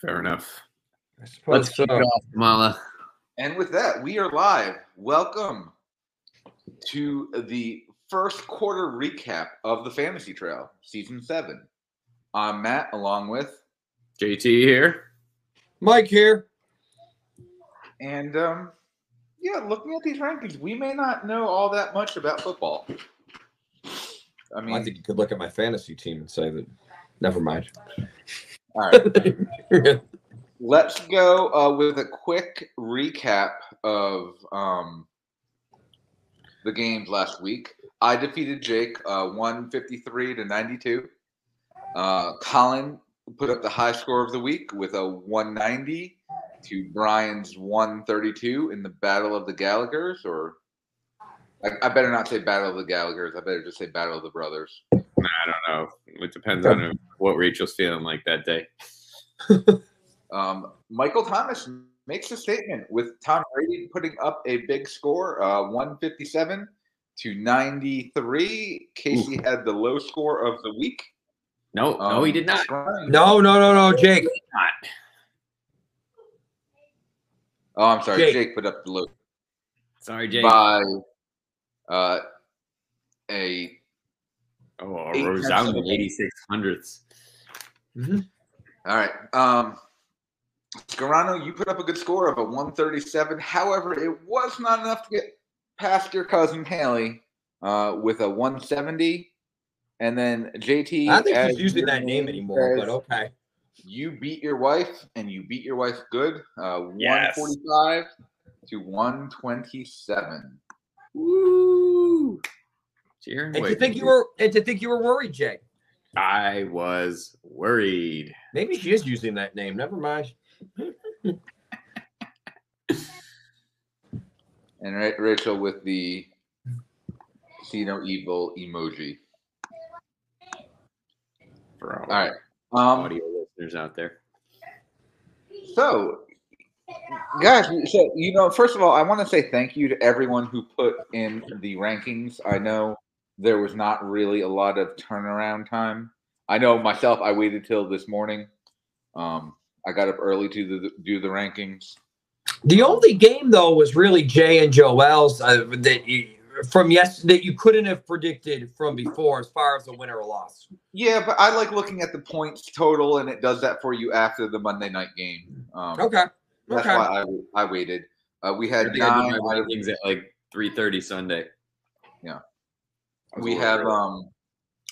Fair enough. I suppose Let's so. kick it off, Tamala. And with that, we are live. Welcome to the first quarter recap of the Fantasy Trail, season seven. I'm Matt, along with, JT here. Mike here. and um, yeah, looking at these rankings, we may not know all that much about football. I mean, I think you could look at my fantasy team and say that. Never mind. All right. Let's go uh, with a quick recap of um, the games last week. I defeated Jake uh, 153 to 92. Uh, Colin put up the high score of the week with a 190 to Brian's 132 in the Battle of the Gallaghers, or I, I better not say Battle of the Gallaghers. I better just say Battle of the Brothers. I don't know. It depends on what Rachel's feeling like that day. Um, Michael Thomas makes a statement with Tom Brady putting up a big score, uh, 157 to 93. Casey had the low score of the week. No, no, he did not. Um, No, no, no, no, Jake. Not. Oh, I'm sorry. Jake. Jake, put up the low Sorry, Jake. by uh, a. Oh, a Eight resounding tenths of a- 86 hundredths. All right. Um, Scarano, you put up a good score of a 137. However, it was not enough to get past your cousin Haley uh, with a 170. And then JT. I don't think as he's using that name anymore, says, but okay. You beat your wife, and you beat your wife good. Uh, Yes. 145 to 127. Woo! Cheer and And to think you were and to think you were worried, Jay. I was worried. Maybe she is using that name. Never mind. And Ra- Rachel with the see no evil emoji. For all, All right. Um, audio listeners out there. So, guys, so you know, first of all, I want to say thank you to everyone who put in the rankings. I know there was not really a lot of turnaround time. I know myself, I waited till this morning. Um, I got up early to the, do the rankings. The only game though was really Jay and Joel's uh, that you, from yes that you couldn't have predicted from before as far as a winner or loss. Yeah, but I like looking at the points total, and it does that for you after the Monday night game. Um, Okay. That's Okay. why I, I waited. Uh, we had think I did nine. my out of- rankings at like 3:30 Sunday. Yeah. I was we have um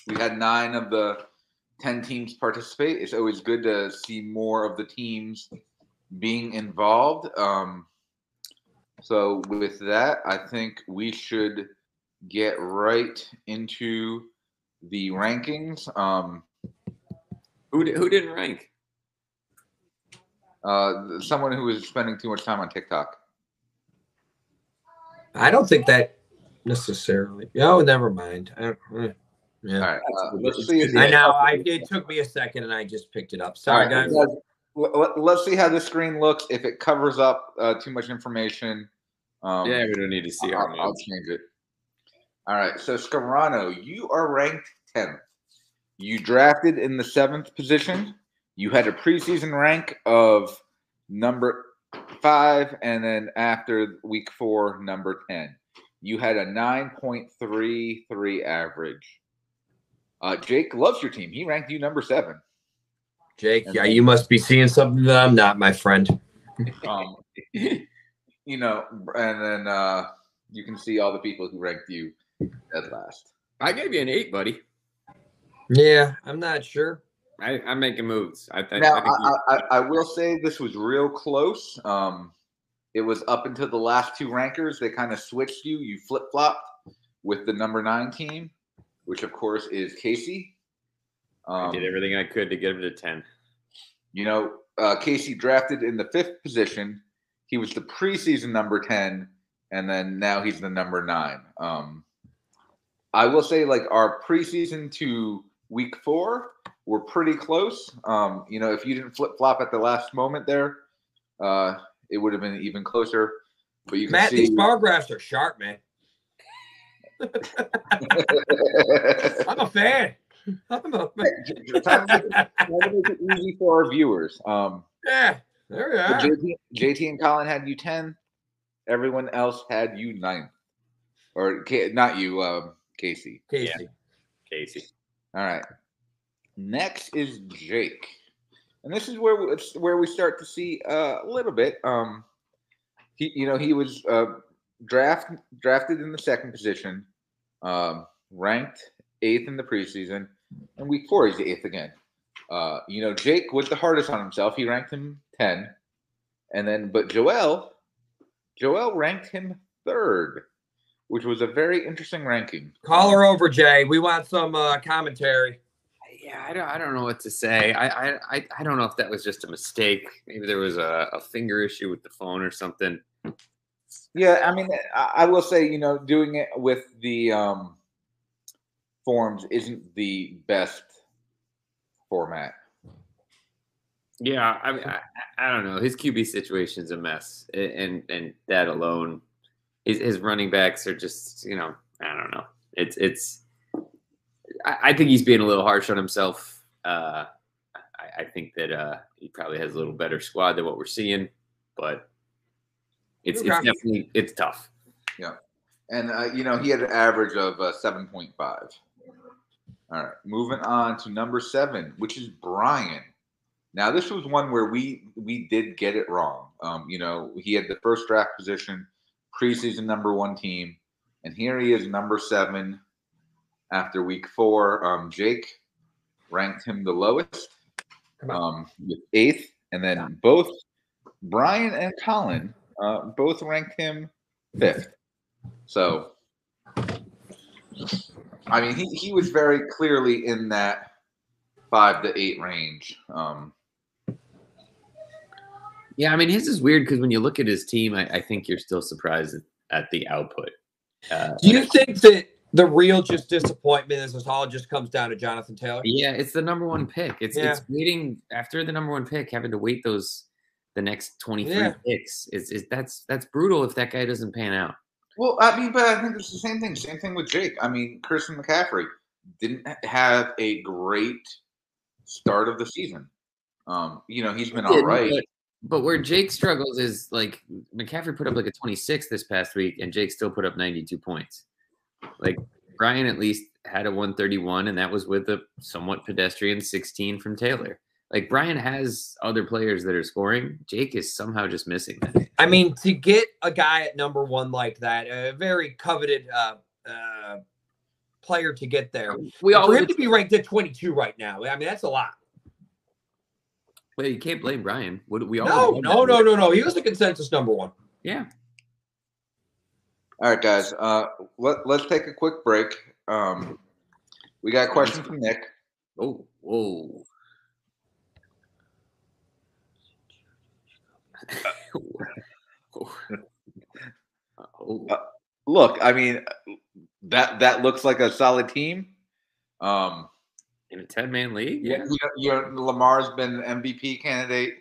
we had nine of the 10 teams participate it's always good to see more of the teams being involved um so with that i think we should get right into the rankings um who di- who didn't rank? uh someone who was spending too much time on tiktok I don't think that necessarily. No, never mind. I don't, eh, yeah. right uh, let's see good if to I know. I it took me a second and I just picked it up. Sorry, right, guys. guys, let- let's see how the screen looks if it covers up uh, too much information um, Yeah, we don't need to see our I'll, I'll change it. All right. So Scarano, you are ranked 10th. You drafted in the seventh position. You had a preseason rank of number five, and then after week four, number 10. You had a 9.33 average. Uh, Jake loves your team. He ranked you number seven. Jake, yeah, you must be seeing something that I'm not, my friend. Um, you know, and then uh, you can see all the people who ranked you at last. I gave you an eight, buddy. Yeah, I'm not sure. I, I'm making moves. I, think. Now, I think I, I, I will say this was real close. Um, it was up until the last two rankers. They kind of switched you. You flip flopped with the number nine team, which of course is Casey. I Um, did everything I could to get him to ten. You know, uh, Casey drafted in the fifth position. He was the preseason number 10, and then now he's the number nine. Um, I will say, like, our preseason to week four were pretty close. Um, you know, if you didn't flip flop at the last moment there, uh, it would have been even closer. But you can Matt, see. these bar graphs are sharp, man. I'm a fan. I'm a fan. to make trying to make it easy for our viewers. Um, Yeah, there we So are. JT, JT and Colin had you 10. Everyone else had you 9. Or Ca- not you, um, Casey. Casey. Casey. All right. Next is Jake. And this is where we, it's where we start to see uh, a little bit. Um, he, you know, he was uh, draft drafted in the second position, um, ranked eighth in the preseason, and week four he's eighth again. Uh, you know, Jake was the hardest on himself. He ranked him ten, and then but Joel, Joel ranked him third, which was a very interesting ranking. Call her over, Jay. We want some uh, commentary. Yeah, I don't, I don't know what to say. I, I, I, don't know if that was just a mistake. Maybe there was a, a finger issue with the phone or something. Yeah, I mean, I, I will say, you know, doing it with the um, forms isn't the best format. Yeah, I, mean, I, I don't know. His QB situation is a mess, and and that alone, his, his running backs are just, you know, I don't know. It's it's. I, I think he's being a little harsh on himself. Uh, I, I think that uh, he probably has a little better squad than what we're seeing, but it's it's definitely it's tough. Yeah, and, uh, you know, he had an average of uh, 7.5. All right, moving on to number seven, which is Brian. Now, this was one where we we did get it wrong. Um, you know, he had the first draft position, preseason number one team, and here he is, number seven after week four. Um, Jake ranked him the lowest, um, with eighth, and then both Brian and Colin uh, both ranked him fifth. So, I mean, he, he was very clearly in that five to eight range. Um, Yeah, I mean his is weird because when you look at his team, I, I think you're still surprised at, at the output. Uh, Do you think that the real just disappointment is this all just comes down to Jonathan Taylor? Yeah, it's the number one pick. It's Yeah. it's waiting after the number one pick, having to wait those the next twenty three Yeah. picks. Is is that's that's brutal if that guy doesn't pan out. well, I mean, but I think it's the same thing. Same thing with Jake. I mean, Christian McCaffrey didn't have a great start of the season. Um, you know, he's been all right. But, but where Jake struggles is like McCaffrey put up like a 26 this past week, and Jake still put up 92 points. Like Brian at least had a 131, and that was with a somewhat pedestrian 16 from Taylor. Like Brian has other players that are scoring. Jake is somehow just missing that. I mean, to get a guy at number one like that, a very coveted uh, uh, player to get there. We For all him to be ranked at 22 right now, I mean, that's a lot. Well, you can't blame Brian. What we all No, no, no, no, no. He was the consensus number one. Yeah. All right, guys. Uh, let, let's take a quick break. Um, we got a question from Nick. Oh, whoa. oh, Look, I mean, that that looks like a solid team. Um, in a 10 man league? yeah, you know, you know, Lamar's been MVP candidate.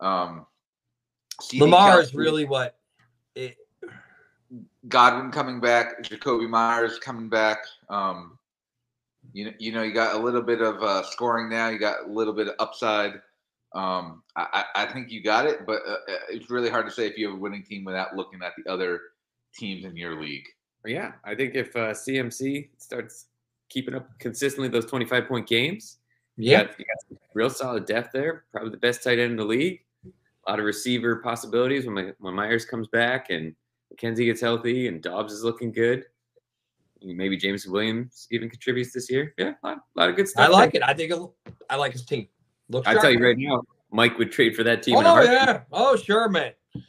Um, CD Lamar is really what it, Godwin coming back, Jakobi Meyers coming back. Um, you know, you know, you got a little bit of uh, scoring now. You got a little bit of upside. Um, I, I think you got it, but uh, uh, it's really hard to say if you have a winning team without looking at the other teams in your league. Yeah, I think if uh, CMC starts keeping up consistently those 25 point games, you yeah. got, you got real solid depth there. Probably the best tight end in the league. A lot of receiver possibilities when, my, when Meyers comes back and McKenzie gets healthy and Dobbs is looking good. Maybe James Williams even contributes this year. Yeah, a lot, a lot of good stuff. I like there. it. I think it, I like his team. Looks I tell you right now, Mike would trade for that team. Oh heartbeat. yeah. Oh sure, man. All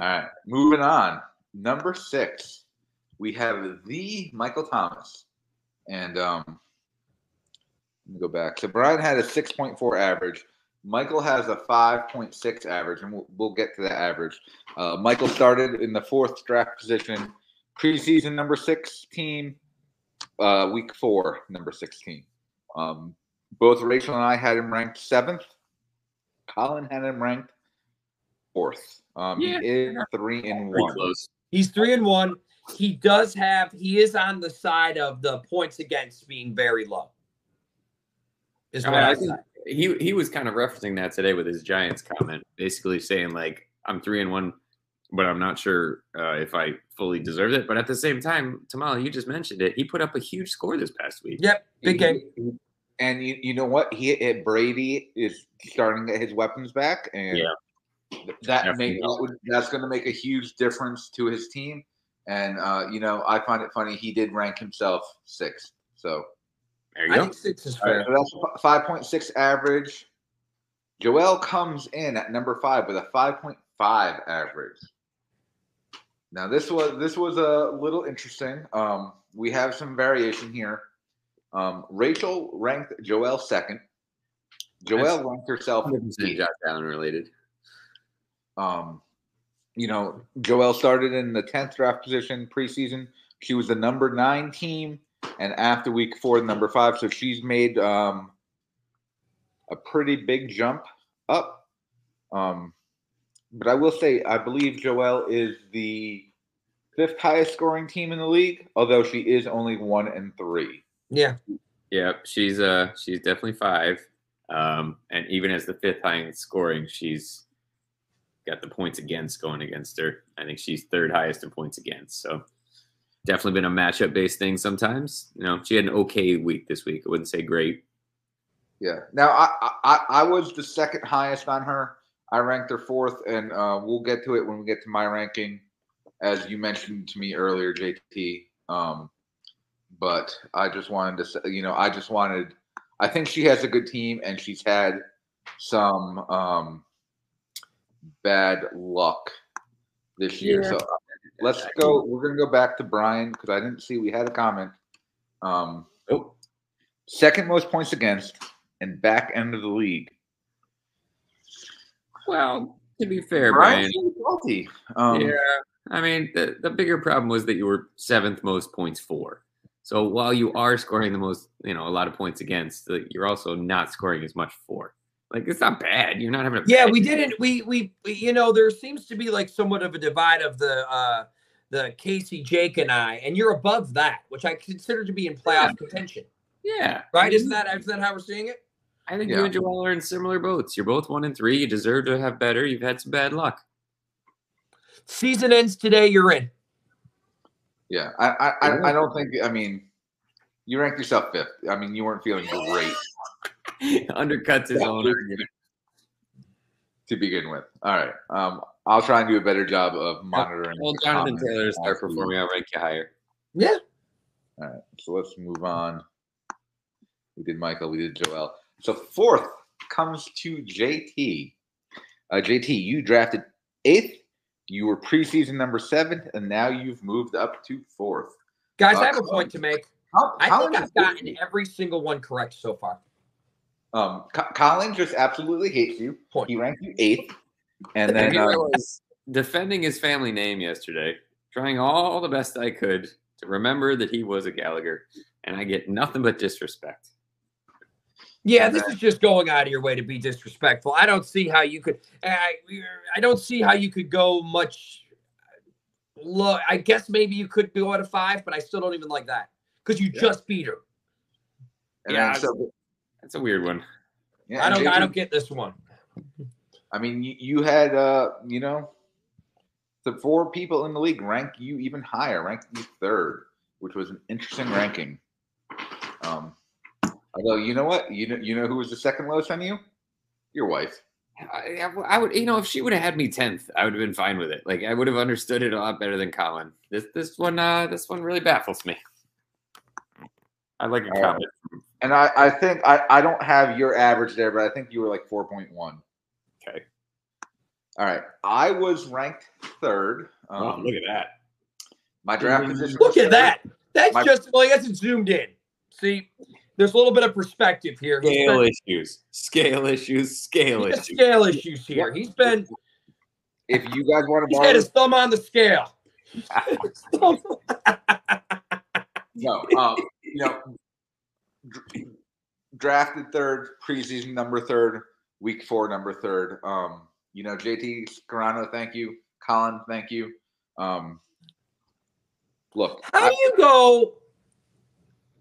right, moving on. Number six, we have the Michael Thomas, and um, let me go back. So Brian had a six point four average. Michael has a five point six average, and we'll, we'll get to that average. Uh, Michael started in the fourth draft position, preseason number six team, uh, week four number sixteen. Um, both Rachel and I had him ranked seventh. Colin had him ranked fourth. Um, Yeah. he is three and one. close. He's three and one. He does have. He is on the side of the points against being very low. Is I what I, think said. He he was kind of referencing that today with his Giants comment, basically saying like I'm three and one, but I'm not sure uh, if I fully deserve it. But at the same time, Tamala, you just mentioned it. He put up a huge score this past week. Yep, big game. And you, you know what? He Brady is starting to get his weapons back, and Yeah. that make that's going to make a huge difference to his team. And uh, you know, I find it funny he did rank himself sixth. So, There you I go. think six is all right, fair. so that's five point six average. Joel comes in at number five with a five point five average. Now this was this was a little interesting. Um, we have some variation here. Um, Rachel ranked Joel second. Joel That's ranked herself Josh Allen related. Um, you know, Joel started in the tenth draft position preseason. She was the number nine team, and after week four, the number five. So she's made um, a pretty big jump up. Um, but I will say, I believe Joelle is the fifth highest scoring team in the league, although she is only one and three. Yeah, Yeah, she's uh she's definitely five. Um, and even as the fifth highest scoring, she's got the points against going against her. I think she's third highest in points against. So definitely been a matchup based thing sometimes. You know, she had an okay week this week. I wouldn't say great. Yeah. Now I, I I was the second highest on her. I ranked her fourth, and uh, we'll get to it when we get to my ranking, as you mentioned to me earlier, JT. Um, but I just wanted to say, you know, I just wanted. I think she has a good team, and she's had some um, bad luck this year. Yeah. So let's go. We're gonna go back to Brian because I didn't see we had a comment. Um, Oh, second most points against and back end of the league. well, to be fair, Brian's Brian. really salty. Um, yeah, I mean, the, the bigger problem was that you were seventh most points for. So while you are scoring the most, you know, a lot of points against, you're also not scoring as much for. Like it's not bad. You're not having a yeah. We didn't. We, we we you know there seems to be like somewhat of a divide of the uh the Casey, Jake, and I, and you're above that, which I consider to be in playoff contention. Yeah, Right? Isn't that isn't that how we're seeing it? I think Yeah. you and Joel are in similar boats. You're both one and three. You deserve to have better. You've had some bad luck. Season ends today. You're in. yeah. I, I, I, I don't think. I mean, you ranked yourself fifth. I mean, you weren't feeling great Undercuts his own argument. to begin with. All right. Um, I'll try and do a better job of monitoring. Well, the Jonathan comments Taylor as start performing. I'll rank you higher. Yeah. All right. So let's move on. We did Michael. We did Joel. So fourth comes to JT. Uh, JT, you drafted eighth. You were preseason number seventh, and now you've moved up to fourth. Guys, Uh, I have a point to make. How, I think I've gotten every single one correct so far. Um, Co- Colin just absolutely hates you. Point. He ranked you eighth, and And then here I uh, was defending his family name yesterday, trying all the best I could to remember that he was a Gallagher, and I get nothing but disrespect. Yeah, this is just going out of your way to be disrespectful. I don't see how you could. I, I don't see how you could go much. Look, I guess maybe you could go at a five, but I still don't even like that because you Yeah. just beat her. and Yeah, so That's a weird one. yeah, I don't. I don't get this one. I mean, you, you had uh, you know, the four people in the league rank you even higher, rank you third, which was an interesting ranking. Um, although you know what, you know, you know who was the second lowest on you? Your wife. I, I would, you know, if she would have had me tenth, I would have been fine with it. Like I would have understood it a lot better than Colin. This this one, uh, this one really baffles me. I like a All right. comment. And I, I think I, I don't have your average there, but I think you were like four point one. Okay. All right, I was ranked third. Um, Oh, look at that. my draft position. Look was at that. That's My- just well, I guess it's zoomed in. See, there's a little bit of perspective here. Scale been- issues. Scale issues. Scale issues. scale issues here. He's been. If you guys want to He's borrow, had his thumb on the scale. no, um, you know, dr- drafted third, preseason number third, week four number third. Um, you know, JT Scarano, thank you. Colin, thank you. Um, look, How I- do you go?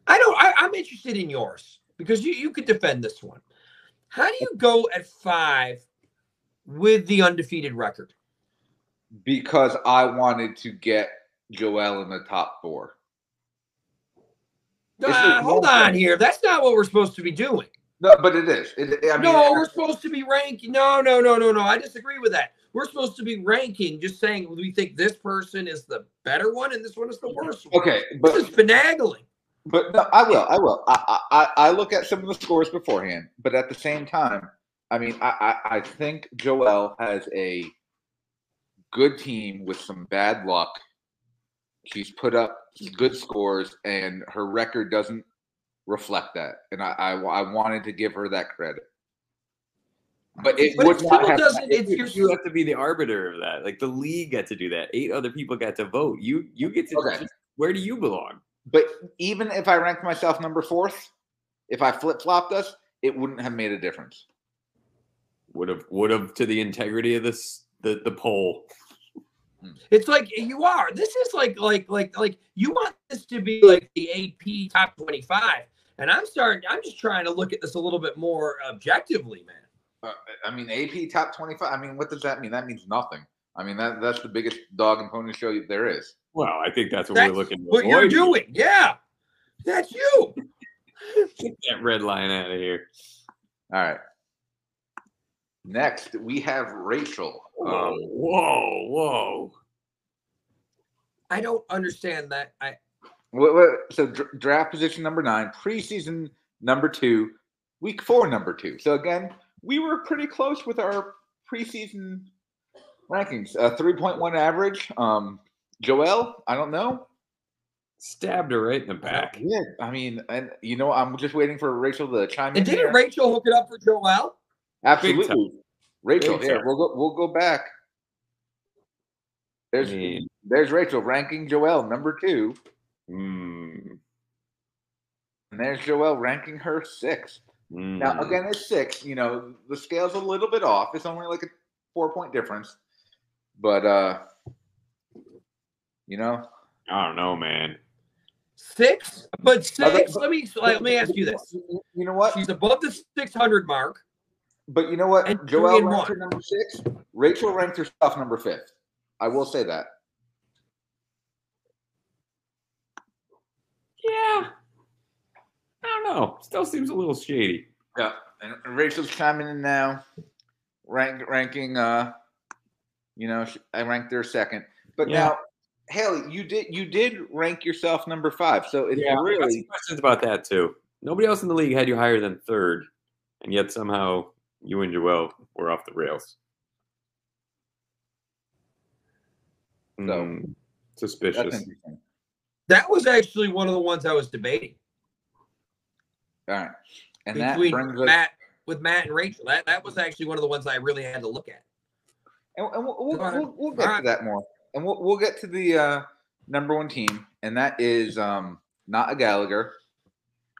I don't. I, I'm interested in yours. because you, you could defend this one. How do you go at five with the undefeated record? Because I wanted to get Joel in the top four. Uh, hold on here. That's not what we're supposed to be doing. No, but it is. It, I mean, no, we're supposed to be ranking. No, no, no, no, no. I disagree with that. We're supposed to be ranking, just saying we think this person is the better one and this one is the worst one. okay, but This is finagling. But no, I will. I will. I, I I look at some of the scores beforehand, but at the same time, I mean, I I, I think Joel has a good team with some bad luck. She's put up mm-hmm. good scores, and her record doesn't reflect that. And I I, I wanted to give her that credit. But it But would it not have. doesn't. It's you, you have to be the arbiter of that. Like the league got to do that. Eight other people got to vote. You you get to. Okay. Where do you belong? But even if I ranked myself number fourth, if I flip flopped us, it wouldn't have made a difference. Would have would have to the integrity of this the the poll. It's like you are. This is like like like like you want this to be like the AP top twenty five, and I'm starting. I'm just trying to look at this a little bit more objectively, man. Uh, I mean, AP top 25. I mean, what does that mean? That means nothing. I mean, that that's the biggest dog and pony show there is. Well, I think that's what That's we're looking. to What you're doing, yeah, that's you. Get that red line out of here. All right. Next, we have Rachel. Whoa, Um, whoa, whoa! I don't understand that. I wha- wha- so dr- draft position number nine, preseason number two, week four number two. So again, we were pretty close with our preseason rankings. Uh, 3.1 average. Um, Joel, I don't know. Stabbed her right in the back. Yeah, I mean, and you know, I'm just waiting for Rachel to chime in. and didn't here. Rachel hook it up for Joel? Absolutely. Rachel, Big here, time. we'll go we'll go back. I There's mean, there's Rachel ranking Joelle number two, mm, and there's Joelle ranking her sixth. Now mm. again, it's six. You know, the scale's a little bit off. It's only like a four point difference, but uh, you know, I don't know, man. Six, but six. but- let me let me ask you this: You know what? She's above the six hundred mark. But you know what? And Joelle ranked her number six. Rachel ranked herself number fifth. I will say that. Yeah. I don't know. Still seems a little shady. Yeah, and Rachel's chiming in now, rank ranking. Uh, you know, I ranked her second, but Yeah. now, Haley, you did you did rank yourself number five. So it's Yeah, I got some really questions about that too. Nobody else in the league had you higher than third, and yet somehow you and Joel were off the rails. So, that's suspicious. That was actually one of the ones I was debating All right, and that between brings us. Matt with Matt and Rachel. That that was actually one of the ones I really had to look at. And, and we'll, we'll, Go ahead. we'll, we'll get All to that more, and we'll we'll get to the uh, number one team, and that is um, not a Gallagher.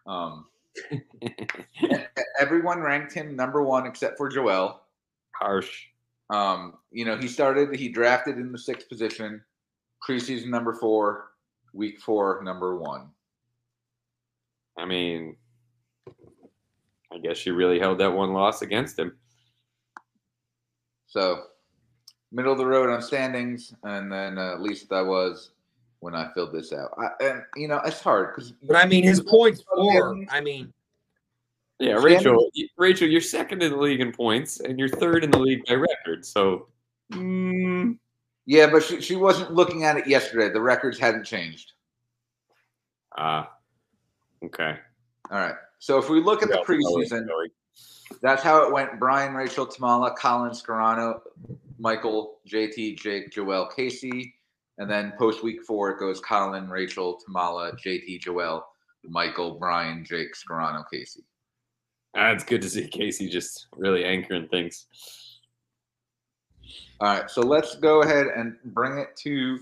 Um, everyone ranked him number one except for Joel. Harsh. Um, you know, he started, he drafted in the sixth position, preseason number four, week four, number one. I mean, I guess she really held that one loss against him. So, middle of the road on standings, and then uh, at least I was when I filled this out. I, and you know, it's hard because. But I mean, his points for. I mean, Yeah, Shannon- Rachel. Rachel, you're second in the league in points, and you're third in the league by record. So, mm, Yeah, but she, she wasn't looking at it yesterday. The records hadn't changed. ah, okay. All right. So if we look at the preseason, that's how it went. Brian, Rachel, Tamala, Colin, Scarano, Michael, JT, Jake, Joel, Casey. And then post week four, it goes Colin, Rachel, Tamala, JT, Joel, Michael, Brian, Jake, Scarano, Casey. Ah, it's good to see Casey just really anchoring things. All right. So let's go ahead and bring it to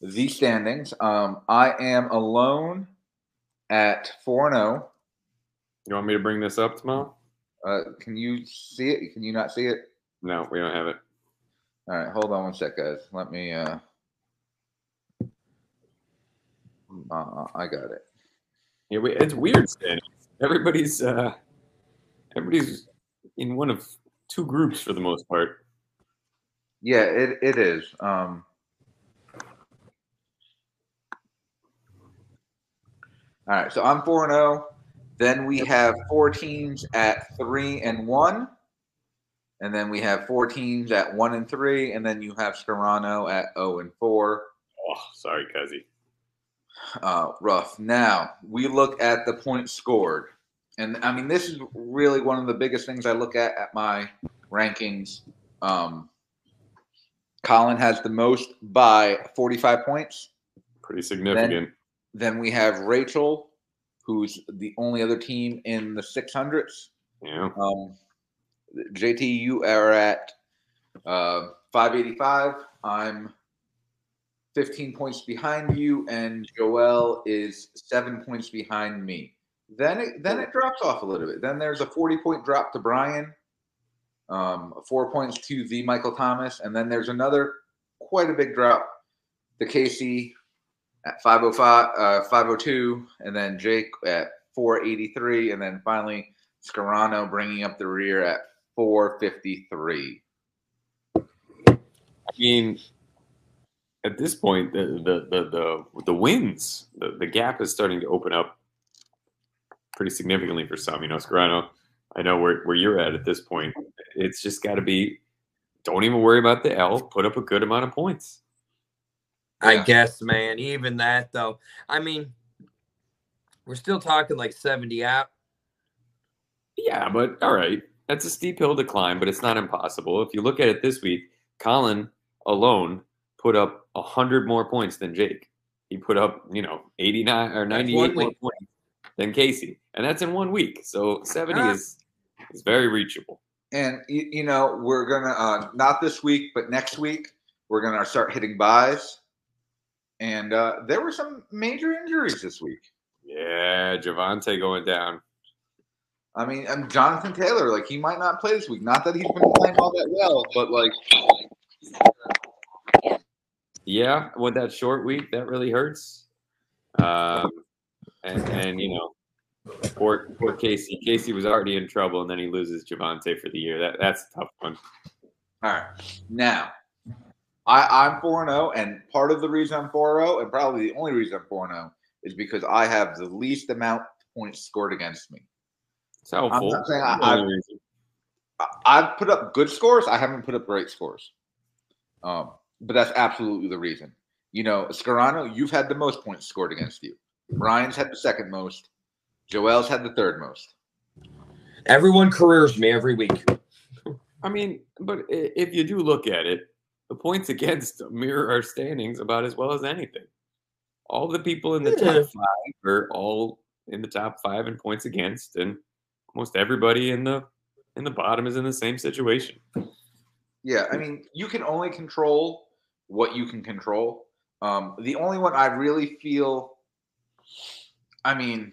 the standings. Um, I am alone at 4 0. You want me to bring this up tomorrow? Uh, can you see it? Can you not see it? No, we don't have it. All right. Hold on one sec, guys. Let me. Uh, uh, I got it. Yeah, we, it's weird standings. everybody's uh, everybody's in one of two groups for the most part. Yeah, it, it is. Um, all right, so I'm 4 and 0. Then we have four teams at 3 and 1. And then we have four teams at 1 and 3. And then you have Scarano at 0 and 4. Oh, sorry, Cuzzy. Uh, rough. Now, we look at the points scored. And I mean, this is really one of the biggest things I look at at my rankings. Um, Colin has the most by 45 points. Pretty significant. Then, then we have Rachel, who's the only other team in the 600s. yeah. Um, JT, you are at uh, 585. I'm 15 points behind you, and Joel is seven points behind me. Then it then it drops off a little bit. Then there's a 40 point drop to Brian, um, four points to the Michael Thomas, and then there's another quite a big drop to Casey at 505, uh, 502, and then Jake at 483, and then finally Scarano bringing up the rear at 453. I mean, at this point, the the the the, the wins, the, the gap is starting to open up pretty significantly for some. You know, Scarano, I know where, where you're at at this point. It's just got to be. Don't even worry about the L. Put up a good amount of points. I Yeah. guess, man. Even that, though. I mean, we're still talking like 70 out. Yeah, but all right. That's a steep hill to climb, but it's not impossible. If you look at it this week, Colin alone put up 100 more points than Jake. He put up, you know, 89 or 98 one more points than Casey. And that's in one week. So 70 Ah. is is very reachable. And you, you know, we're gonna uh, not this week, but next week we're gonna start hitting buys. And uh, there were some major injuries this week. Yeah, Javonte going down. I mean, and Jonathan Taylor, like he might not play this week. Not that he's been playing all that well, but like, Yeah, with that short week, that really hurts. Um, and, and you know, poor poor Casey. Casey was already in trouble, and then he loses Javonte for the year. That that's a tough one. all right, now I, I'm four and zero, and part of the reason I'm four zero, and probably the only reason I'm four and zero, is because I have the least amount points scored against me. It's helpful. I'm not saying I- That's the only reason. I- I've put up good scores. I haven't put up great scores. Um, but that's absolutely the reason. You know, Scarano, you've had the most points scored against you. Ryan's had the second most. Joel's had the third most. Everyone careers me every week. I mean, but if you do look at it, the points against mirror our standings about as well as anything. All the people in the Yeah. top five are all in the top five in points against, and almost everybody in the in the bottom is in the same situation. Yeah, I mean, you can only control what you can control. Um, the only one I really feel, I mean,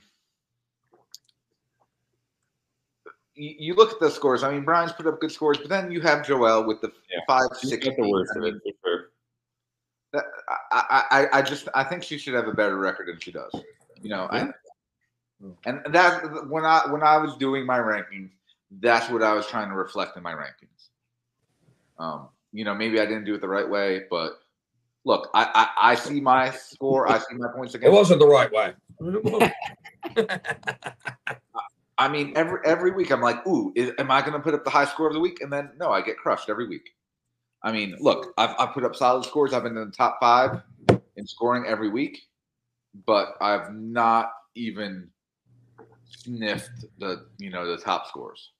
you, you look at the scores. I mean, Brian's put up good scores, but then you have Joel with the Yeah. five, six. got the worst I of mean, sure. that- I, I, I- I just I think she should have a better record than she does. You know, Yeah. and, and that when I when I was doing my rankings, that's what I was trying to reflect in my rankings. Um, you know, maybe I didn't do it the right way, but look, I I, I see my score, I see my points again. It wasn't the right way. I mean, every every week I'm like, ooh, is, am I going to put up the high score of the week? And then no, I get crushed every week. I mean, look, I've I've put up solid scores. I've been in the top five in scoring every week, but I've not even sniffed the you know the top scores.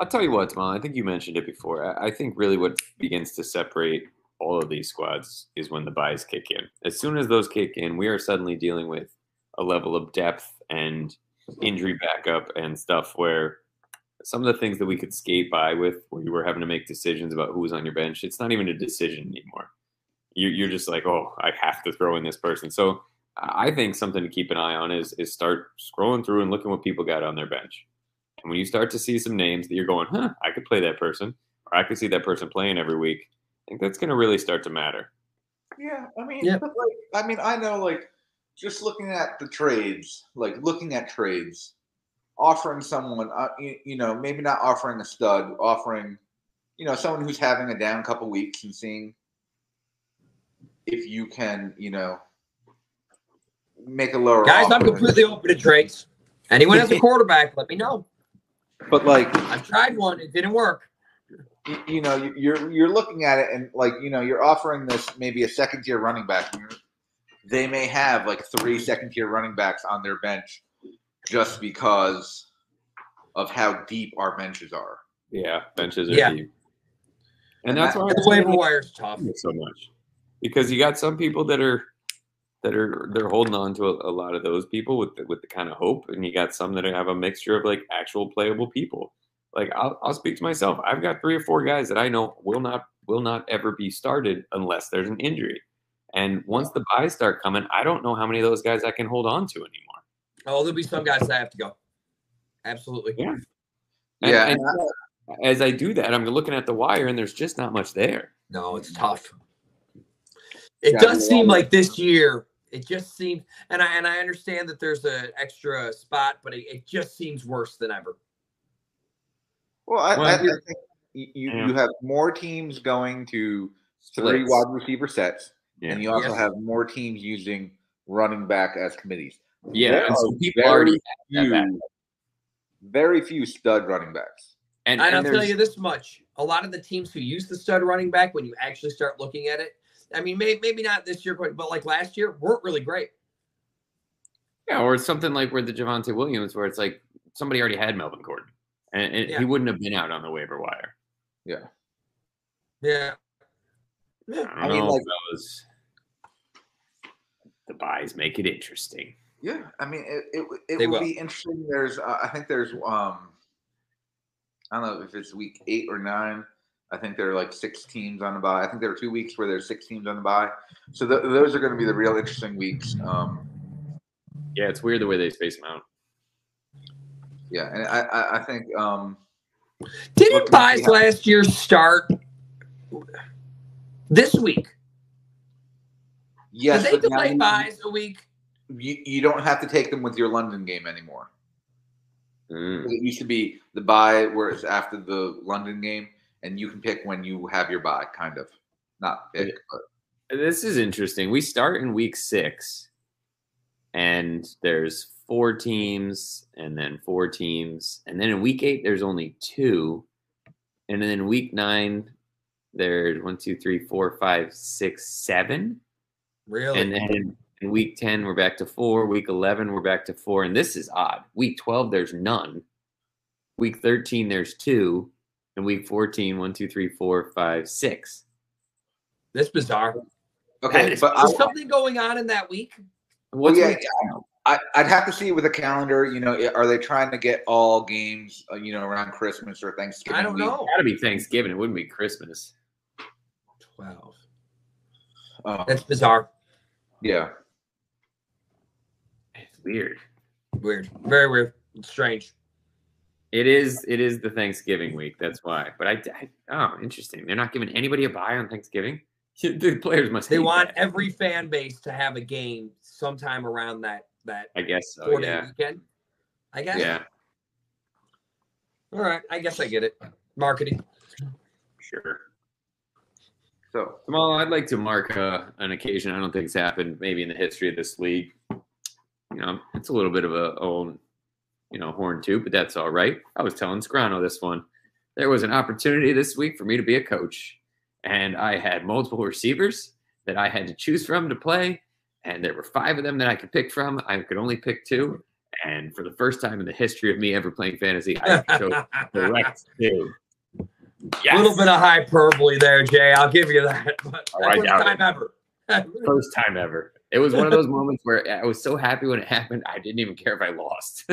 I'll tell you what, Tom. I think you mentioned it before. I, think really what begins to separate all of these squads is when the buys kick in. As soon as those kick in, we are suddenly dealing with a level of depth and injury backup and stuff where some of the things that we could skate by with, where you were having to make decisions about who was on your bench, it's not even a decision anymore. You're just like, oh, I have to throw in this person. So I think something to keep an eye on is is start scrolling through and looking what people got on their bench. And when you start to see some names that you're going, huh, I could play that person, or I could see that person playing every week, I think that's going to really start to matter. Yeah, I mean, Yeah. but like, I mean, I know, like, just looking at the trades, like looking at trades, offering someone, uh, you, you know, maybe not offering a stud, offering, you know, someone who's having a down couple weeks and seeing if you can, you know, make a lower. Guys, I'm completely open to trades. Anyone has a quarterback, let me know. But like, I've tried one, it didn't work. you, you know, you- you're you're looking at it and like, you know, you're offering this maybe a second tier running back. They may have like three second tier running backs on their bench just because of how deep our benches are. Yeah, benches are Yeah. deep. And that's why The waiver wire's tough. it so much because you got some people that are that are they're holding on to a, a lot of those people with the, with the kind of hope, and you got some that have a mixture of like actual playable people. Like I'll, I'll speak to myself. I've got three or four guys that I know will not will not ever be started unless there's an injury. And once the buys start coming, I don't know how many of those guys I can hold on to anymore. Oh, there'll be some guys that have to go. Absolutely. Yeah. And- Yeah, and as I do that, I'm looking at the wire, and there's just not much there. No, it's tough. It Yeah, does seem like this year. It just seems, and I and I understand that there's an extra spot, but it, it just seems worse than ever. Well, I, Well, I, I I think you, you Yeah. you have more teams going to three Splits. wide receiver sets, Yeah. and you also Yes. have more teams using running back as committees. Yeah, There and so people very already have that. few, very few stud running backs. And, And, and I'll tell you this much: a lot of the teams who use the stud running back, when you actually start looking at it, I mean, may, maybe not this year, but, but like last year, weren't really great. Yeah, or something like where the Javonte Williams, where it's like somebody already had Melvin Gordon, and, and Yeah. he wouldn't have been out on the waiver wire. Yeah. Yeah. I don't I mean, know, like- fellas. The buys make it interesting. Yeah, I mean, it it, it They will will. be interesting. There's, uh, I think there's, um, I don't know if it's week eight or nine. I think there are like six teams on the bye. I think there are two weeks where there's six teams on the bye. So th- those are going to be the real interesting weeks. Um, Yeah, it's weird the way they space them out. yeah, and I, I, I think, um, Didn't Look, buys last year start this week? yes, Did they but delay you- buys a week? you, you don't have to take them with your London game anymore. Mm. It used to be the buy where it's after the London game, and you can pick when you have your buy, kind of. Not pick, but This is interesting. We start in week six, and there's four teams, and then four teams, and then in week eight there's only two, and then in week nine there's one, two, three, four, five, six, seven. Really? And then in week 10, we're back to four. Week 11, we're back to four. And this is odd. Week 12, there's none. Week 13, there's two. And week 14, one, two, three, four, five, six. That's bizarre. okay. is- But I, Is something going on in that week? What's yeah, week I, I'd have to see with the calendar. You know, are they trying to get all games, uh, you know, around Christmas or Thanksgiving? I don't week? know. Gotta be Thanksgiving. It wouldn't be Christmas. 12. Uh, That's bizarre. yeah. It's weird. Weird. Very weird. Strange. It is. It is the Thanksgiving week. That's why. But I, I oh, interesting. They're not giving anybody a buy on Thanksgiving. The players must. They want that. every fan base to have a game sometime around that that I guess so. Yeah. weekend. I guess. Yeah. All right. I guess I get it. Marketing. Sure. So Well, I'd like to mark uh, an occasion. I don't think it's happened maybe in the history of this league. You know, it's a little bit of a own, you know, horn too, but that's all right. I was telling Scarano this one. There was an opportunity this week for me to be a coach, and I had multiple receivers that I had to choose from to play, and there were five of them that I could pick from. I could only pick two, and for the first time in the history of me ever playing fantasy, I chose the correct two. A little bit of hyperbole there, Jay. I'll give you that. But Oh, I first time ever. First time ever. It was one of those moments where I was so happy when it happened, I didn't even care if I lost.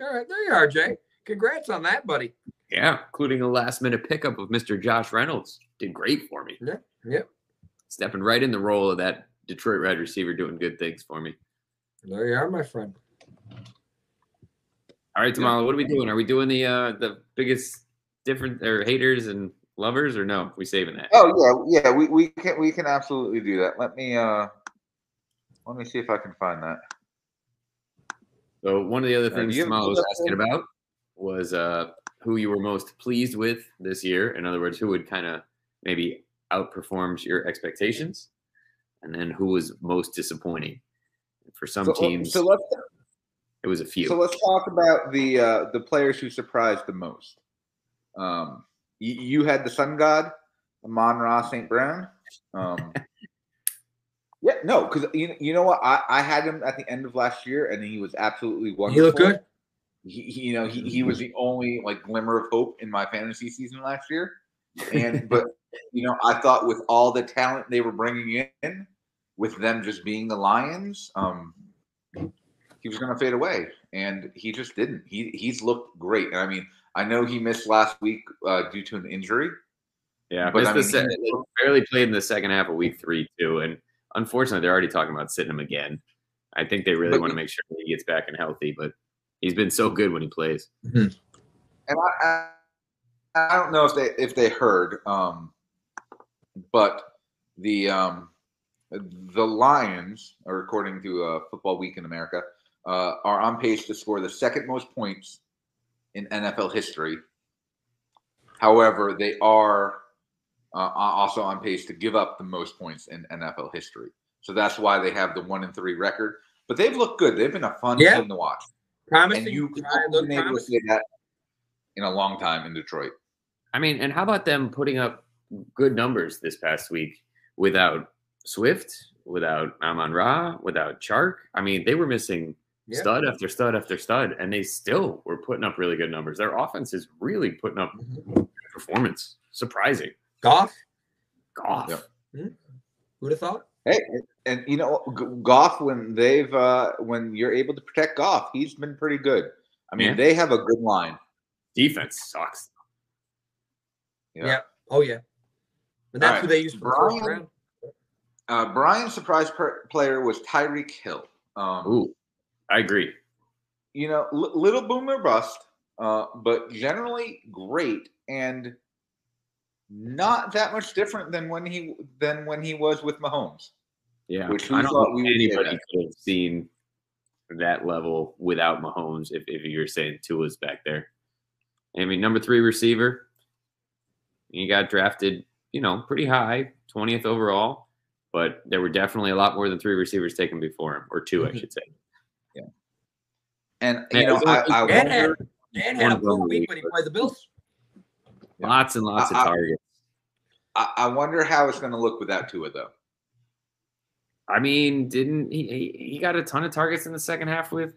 All right, there you are, Jay. Congrats on that, buddy. yeah, including a last minute pickup of Mr. Josh Reynolds. Did great for me. Yeah, yeah. Stepping right in the role of that Detroit Red receiver doing good things for me. There you are, my friend. All right, Tamala, what are we doing? Are we doing the uh the biggest different or haters and lovers or no? we saving that? Oh yeah, yeah. We, we can we can absolutely do that. Let me uh let me see if I can find that. So one of the other Uh, things Jamal was asking about was uh, who you were most pleased with this year. In other words, who would kind of maybe outperformed your expectations, and then who was most disappointing. For some So, teams, so let's it was a few. so let's talk about the uh, the players who surprised the most. Um, you, you had the Sun God, Amon Ra St. Brown. Um, yeah, no, because you, you know what? I, I had him at the end of last year, and he was absolutely wonderful. He looked good. He, he- you know, he, he was the only like glimmer of hope in my fantasy season last year. And but you know, I thought with all the talent they were bringing in, with them just being the Lions, um, he was going to fade away, and he just didn't. He he's looked great. And I mean, I know he missed last week uh, due to an injury. yeah, but missed I the mean, se- he- barely played in the second half of week three too, and unfortunately, they're already talking about sitting him again. I think they really But want to make sure that he gets back and healthy, but he's been so good when he plays. and I, I I don't know if they if they heard, um, but the um, the Lions, or according to uh, Football Week in America, uh, are on pace to score the second most points in NFL history. However, they are uh, also on pace to give up the most points in NFL history. So that's why they have the one and three record. But they've looked good. They've been a fun Yeah. team to watch, Promising. and you haven't been able to promising. say that in a long time in Detroit. I mean, and how about them putting up good numbers this past week without Swift, without Amon Ra, without Chark? I mean, they were missing Yeah. stud after stud after stud, and they still were putting up really good numbers. Their offense is really putting up Mhm. performance. Surprising. Goff. Goff. Yep. Who'd have thought? Hey, and you know, G- Goff when they've uh, when you're able to protect Goff, he's been pretty good. I mean, Yeah. they have a good line. Defense sucks. Yeah. Yeah. Oh yeah. And that's All who they used for Brian- Uh, Brian's surprise per- player was Tyreek Hill. Um, Ooh, I agree. You know, l- little boomer bust, uh, but generally great and not that much different than when he than when he was with Mahomes. Yeah, Which I don't thought think anybody could have seen that level without Mahomes. If, if you're saying Tua's back there, I mean, number three receiver, he got drafted, you know, pretty high, twentieth overall, but there were definitely a lot more than three receivers taken before him, or 2 I should say. And you know, it I, only- I And had, wonder, and had a One poor of them week when he played the Bills. Lots and lots I- of targets. I, I wonder how it's going to look without Tua though. I mean, didn't he, he? He got a ton of targets in the second half with.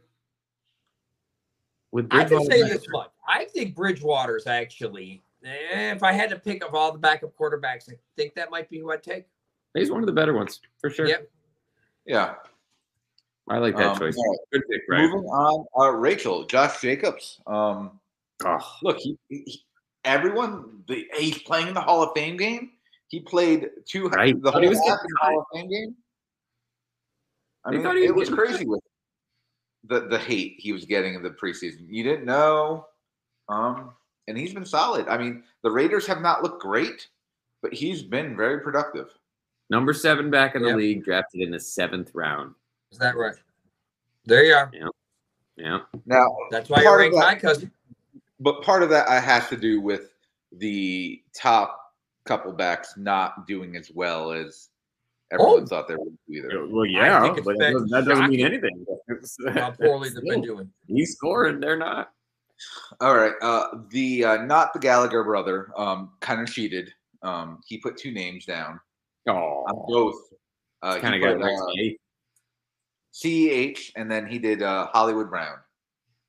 With I can say this there. much. I think Bridgewater's actually, eh, if I had to pick of all the backup quarterbacks, I think that might be who I'd take. He's one of the better ones for sure. Yep. Yeah. I like that Um, choice. right. Good pick, right? Moving on, uh, Rachel, Josh Jacobs. Um, Oh, look, he, he everyone the, he's playing in the Hall of Fame game. He played two Right. the whole he half in the Hall of Fame game. I They mean, it was was crazy with the the hate he was getting in the preseason. You didn't know, um, and he's been solid. I mean, the Raiders have not looked great, but he's been very productive. number seven back in the league, drafted in the seventh round. Is that right? There you are. Yeah, Yeah. Now, That's why you're Part ranked high, cousin. but part of that uh, has to do with the top couple backs not doing as well as everyone Oh. thought they would do either. well, yeah, but that doesn't, that doesn't mean anything. How poorly they've been doing. He's scoring, they're not. All right, uh, the uh, not the Gallagher brother um, kind of cheated. Um, he put two names down Oh, both. Uh, kind of got put, next uh, to me. CEH, and then he did uh, Hollywood Brown.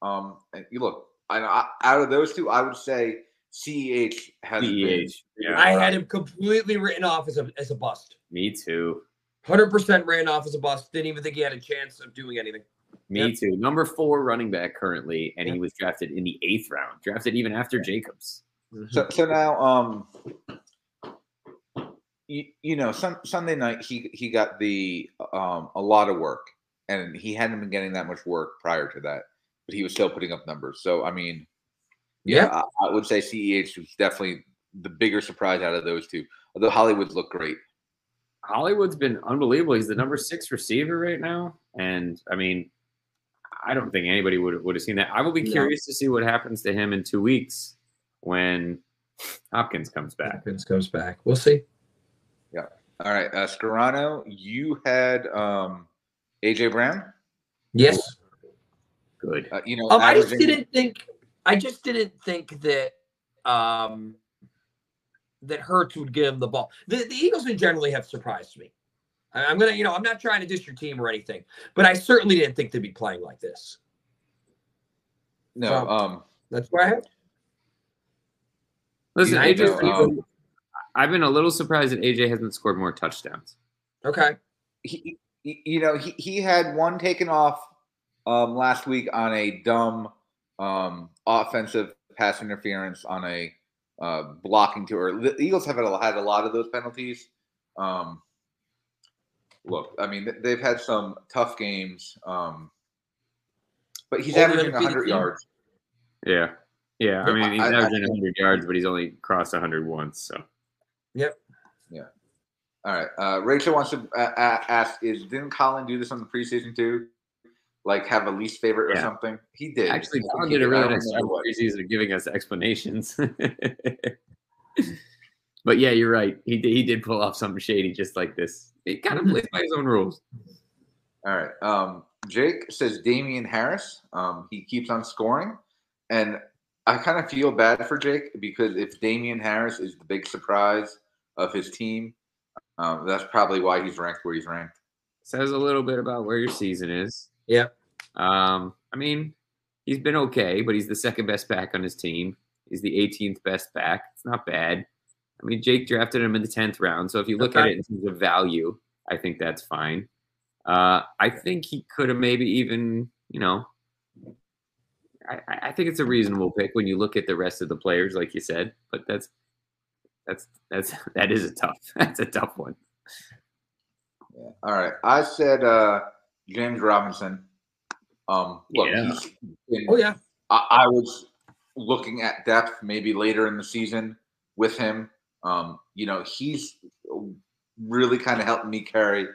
Um, and you look, I, I, out of those two, I would say CEH has been. CEH. Yeah, I had him completely written off as a as a bust. Me too. Hundred percent ran off as a bust. Didn't even think he had a chance of doing anything. Me Yep. too. Number four running back currently, and he was drafted in the eighth round. Drafted even after Jacobs. So, so now, um, you, you know, some, Sunday night he he got the um a lot of work, and he hadn't been getting that much work prior to that, but he was still putting up numbers. So I mean, Yeah. I, I would say Ceh was definitely the bigger surprise out of those two. Although Hollywood's looked great. Hollywood's been unbelievable. He's the number six receiver right now, and I mean, I don't think anybody would would have seen that. I will be No. curious to see what happens to him in two weeks when Hopkins comes back. Hopkins comes back. We'll see. Yeah. All right, uh, Scarano, you had um, AJ Brown. Yes. Good. Uh, you know, Um, I just didn't think. I just didn't think that um, that Hurts would give him the ball. The, the Eagles in generally have surprised me. I- I'm gonna, you know, I'm not trying to diss your team or anything, but I certainly didn't think they'd be playing like this. No, Um, um, That's why I have. Listen, I AJ, know, um, I've been a little surprised that AJ hasn't scored more touchdowns. Okay. he, he- you know, he, he had one taken off um, last week on a dumb um, offensive pass interference on a uh, blocking to or the Eagles have had a, had a lot of those penalties. Um, look, I mean, they've had some tough games, um, but he's Older than averaging 100 yards. Yeah. Yeah. I mean, he's I- I averaging think- 100 yards, but he's only crossed 100 once. So Yep. All right. Uh, Rachel wants to uh, ask: Is didn't Colin do this on the preseason too? Like have a least favorite or Yeah. something? He did. actually, Colin did a really nice job preseason of giving us explanations. but yeah, you're right. He did, he did pull off something shady just like this. He kind of plays by his own rules. All right. Um, Jake says Damien Harris. Um, he keeps on scoring, and I kind of feel bad for Jake because if Damien Harris is the big surprise of his team, um, that's probably why he's ranked where he's ranked. Says a little bit about where your season is. Yep. Um, I mean, he's been okay, but he's the second best back on his team. He's the 18th best back. It's not bad. I mean, Jake drafted him in the 10th round. So if you look at Okay. it in terms of value, I think that's fine. Uh, I think he could have maybe even, you know, I, I I think it's a reasonable pick when you look at the rest of the players, like you said. But that's that's that's that is a tough that's a tough one. Yeah. All right. I said uh, James Robinson. Um, look, Yeah. he's been Oh yeah. I, I was looking at depth maybe later in the season with him. Um, you know, he's really kind of helped me carry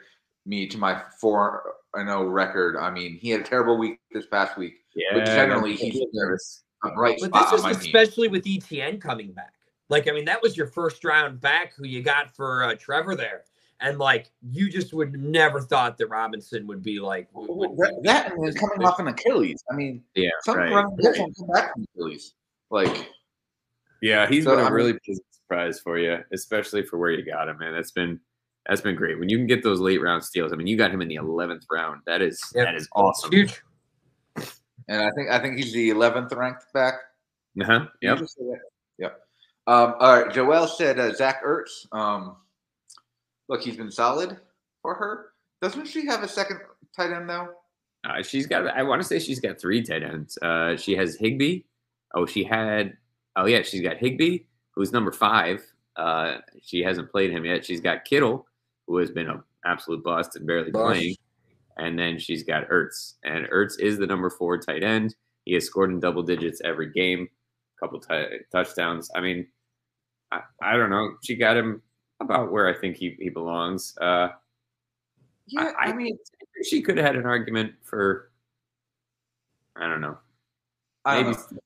me to my four and zero record. I mean, he had a terrible week this past week. Yeah, but generally he's- A bright But this on is my team. especially with ETN coming back. Like, I mean, that was your first round back who you got for uh, Trevor there. And like, you just would never thought that Robinson would be like, would- would- That, that and he's coming off an Achilles. I mean, yeah, some right. running backs don't come back from Achilles. Like, Yeah, he's So, been I a mean- really pleasant surprise for you, especially for where you got him, man. That's been that's been great. When you can get those late round steals, I mean, you got him in the eleventh round. That is Yep. that is awesome. huge. and I think I think he's the eleventh ranked back. Yep. just say that? Yep. Um, all right. Joel said uh, Zach Ertz. Um, look, he's been solid for her. Doesn't she have a second tight end though? Uh, she's got. I want to say she's got three tight ends. Uh, she has Higbee. Oh, she had. Oh yeah, she's got Higbee, who's number five. Uh, she hasn't played him yet. She's got Kittle, who has been an absolute bust and barely playing. And then she's got Ertz, and Ertz is the number four tight end. He has scored in double digits every game, a couple t- touchdowns. I mean, I, I don't know. She got him about where I think he, he belongs. Uh, Yeah, I, I, mean, she could have had an argument for, I don't know, I don't maybe know.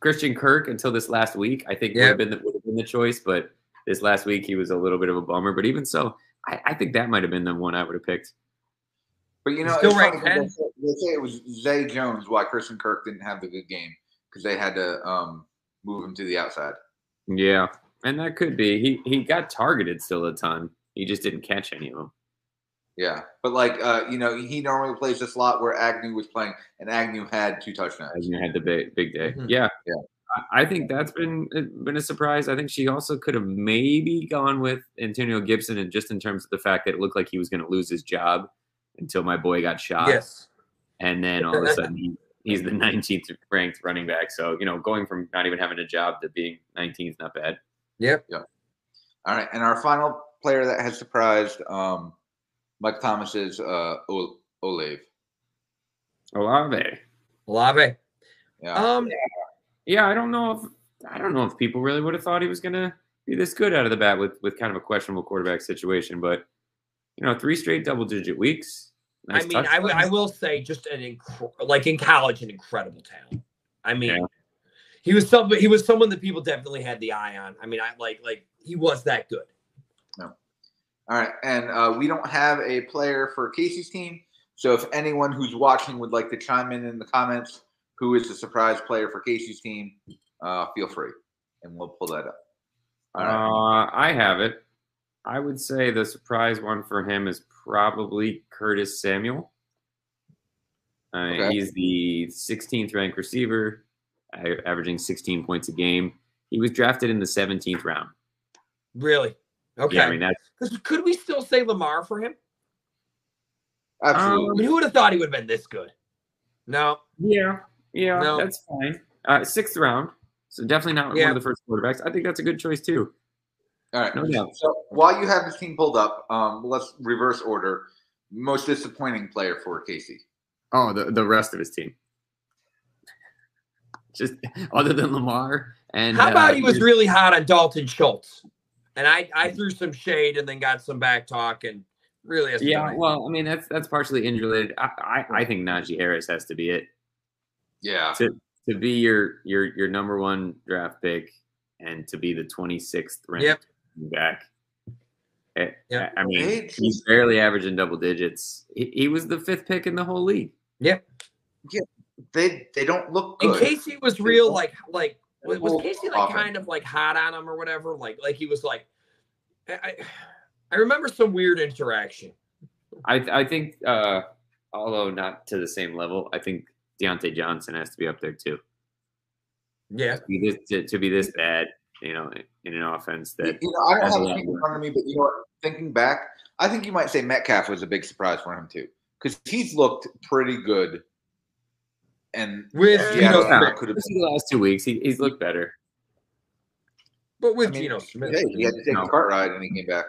Christian Kirk until this last week. I think would Yeah. have been the, would have been the choice, but this last week he was a little bit of a bummer. But even so, I, I think that might have been the one I would have picked. But you know, Still it's funny they, they say it was Zay Jones why Christian Kirk didn't have the good game because they had to um, move him to the outside. Yeah, and that could be. He he got targeted still a ton. He just didn't catch any of them. Yeah, but like uh, you know, he normally plays the slot where Agnew was playing, and Agnew had two touchdowns. Agnew had the big big day. Mhm. Yeah, Yeah. I, I think that's been uh, been a surprise. I think she also could have maybe gone with Antonio Gibson, and just in terms of the fact that it looked like he was going to lose his job until my boy got shot. Yes. and then all of a sudden he, he's the 19th ranked running back. So you know, going from not even having a job to being 19th, not bad. Yep. All right, and our final player that has surprised um, Mike Thomas is uh, Ol- Olave. Olave. Olave. Yeah, Um, Yeah, I don't know if I don't know if people really would have thought he was gonna be this good out of the bat with with kind of a questionable quarterback situation, but you know, three straight double digit weeks. Nice I mean, I, w- I will say, just an inc- like in college, an incredible talent. I mean, Yeah. He was somebody. He was someone that people definitely had the eye on. I mean, I like like he was that good. No. All right, and uh, we don't have a player for Casey's team. So if anyone who's watching would like to chime in in the comments, who is the surprise player for Casey's team, uh, feel free, and we'll pull that up. All right. Uh, I have it. I would say the surprise one for him is probably Curtis Samuel. Uh, Okay. He's the 16th ranked receiver, a- averaging 16 points a game. He was drafted in the 17th round. Really? Okay. Yeah, I mean that's 'Cause could we still say Lamar for him? Um, I Absolutely. mean, who would have thought he would have been this good? No. yeah, yeah, No. that's fine. Uh, sixth round, so definitely not Yeah. one of the first quarterbacks. I think that's a good choice too. All right. No doubt. So while you have this team pulled up, um, let's reverse order. Most disappointing player for Casey. Oh, the the rest of his team, just other than Lamar and How about uh, he was really hot on Dalton Schultz? And I, I threw some shade and then got some back talk and really hasn't Yeah, anything. well, I mean that's that's partially injury related. I, I I think Najee Harris has to be it Yeah. to to be your your your number one draft pick and to be the twenty sixth ranked Yep. back. Eh, Yep. I mean, Hey, he's barely averaging double digits. He, he was the fifth pick in the whole league. They they don't look And. Casey was real like like was, was Casey like often. kind of like hot on him or whatever? Like like he was like I, I- I remember some weird interaction. I I think, uh, although not to the same level, I think Diontae Johnson has to be up there too. Yeah. To be this, to, to be this bad, you know, in an offense that you know, I don't have a lot team in front of me, but you know? Thinking back, I think you might say Metcalf was a big surprise for him too, because he's looked pretty good. And With yeah, Geno Smith. could have Especially the last two weeks, he, he's looked better. But with I mean, Geno Smith. Hey, he had to take No. a cart ride and he came back.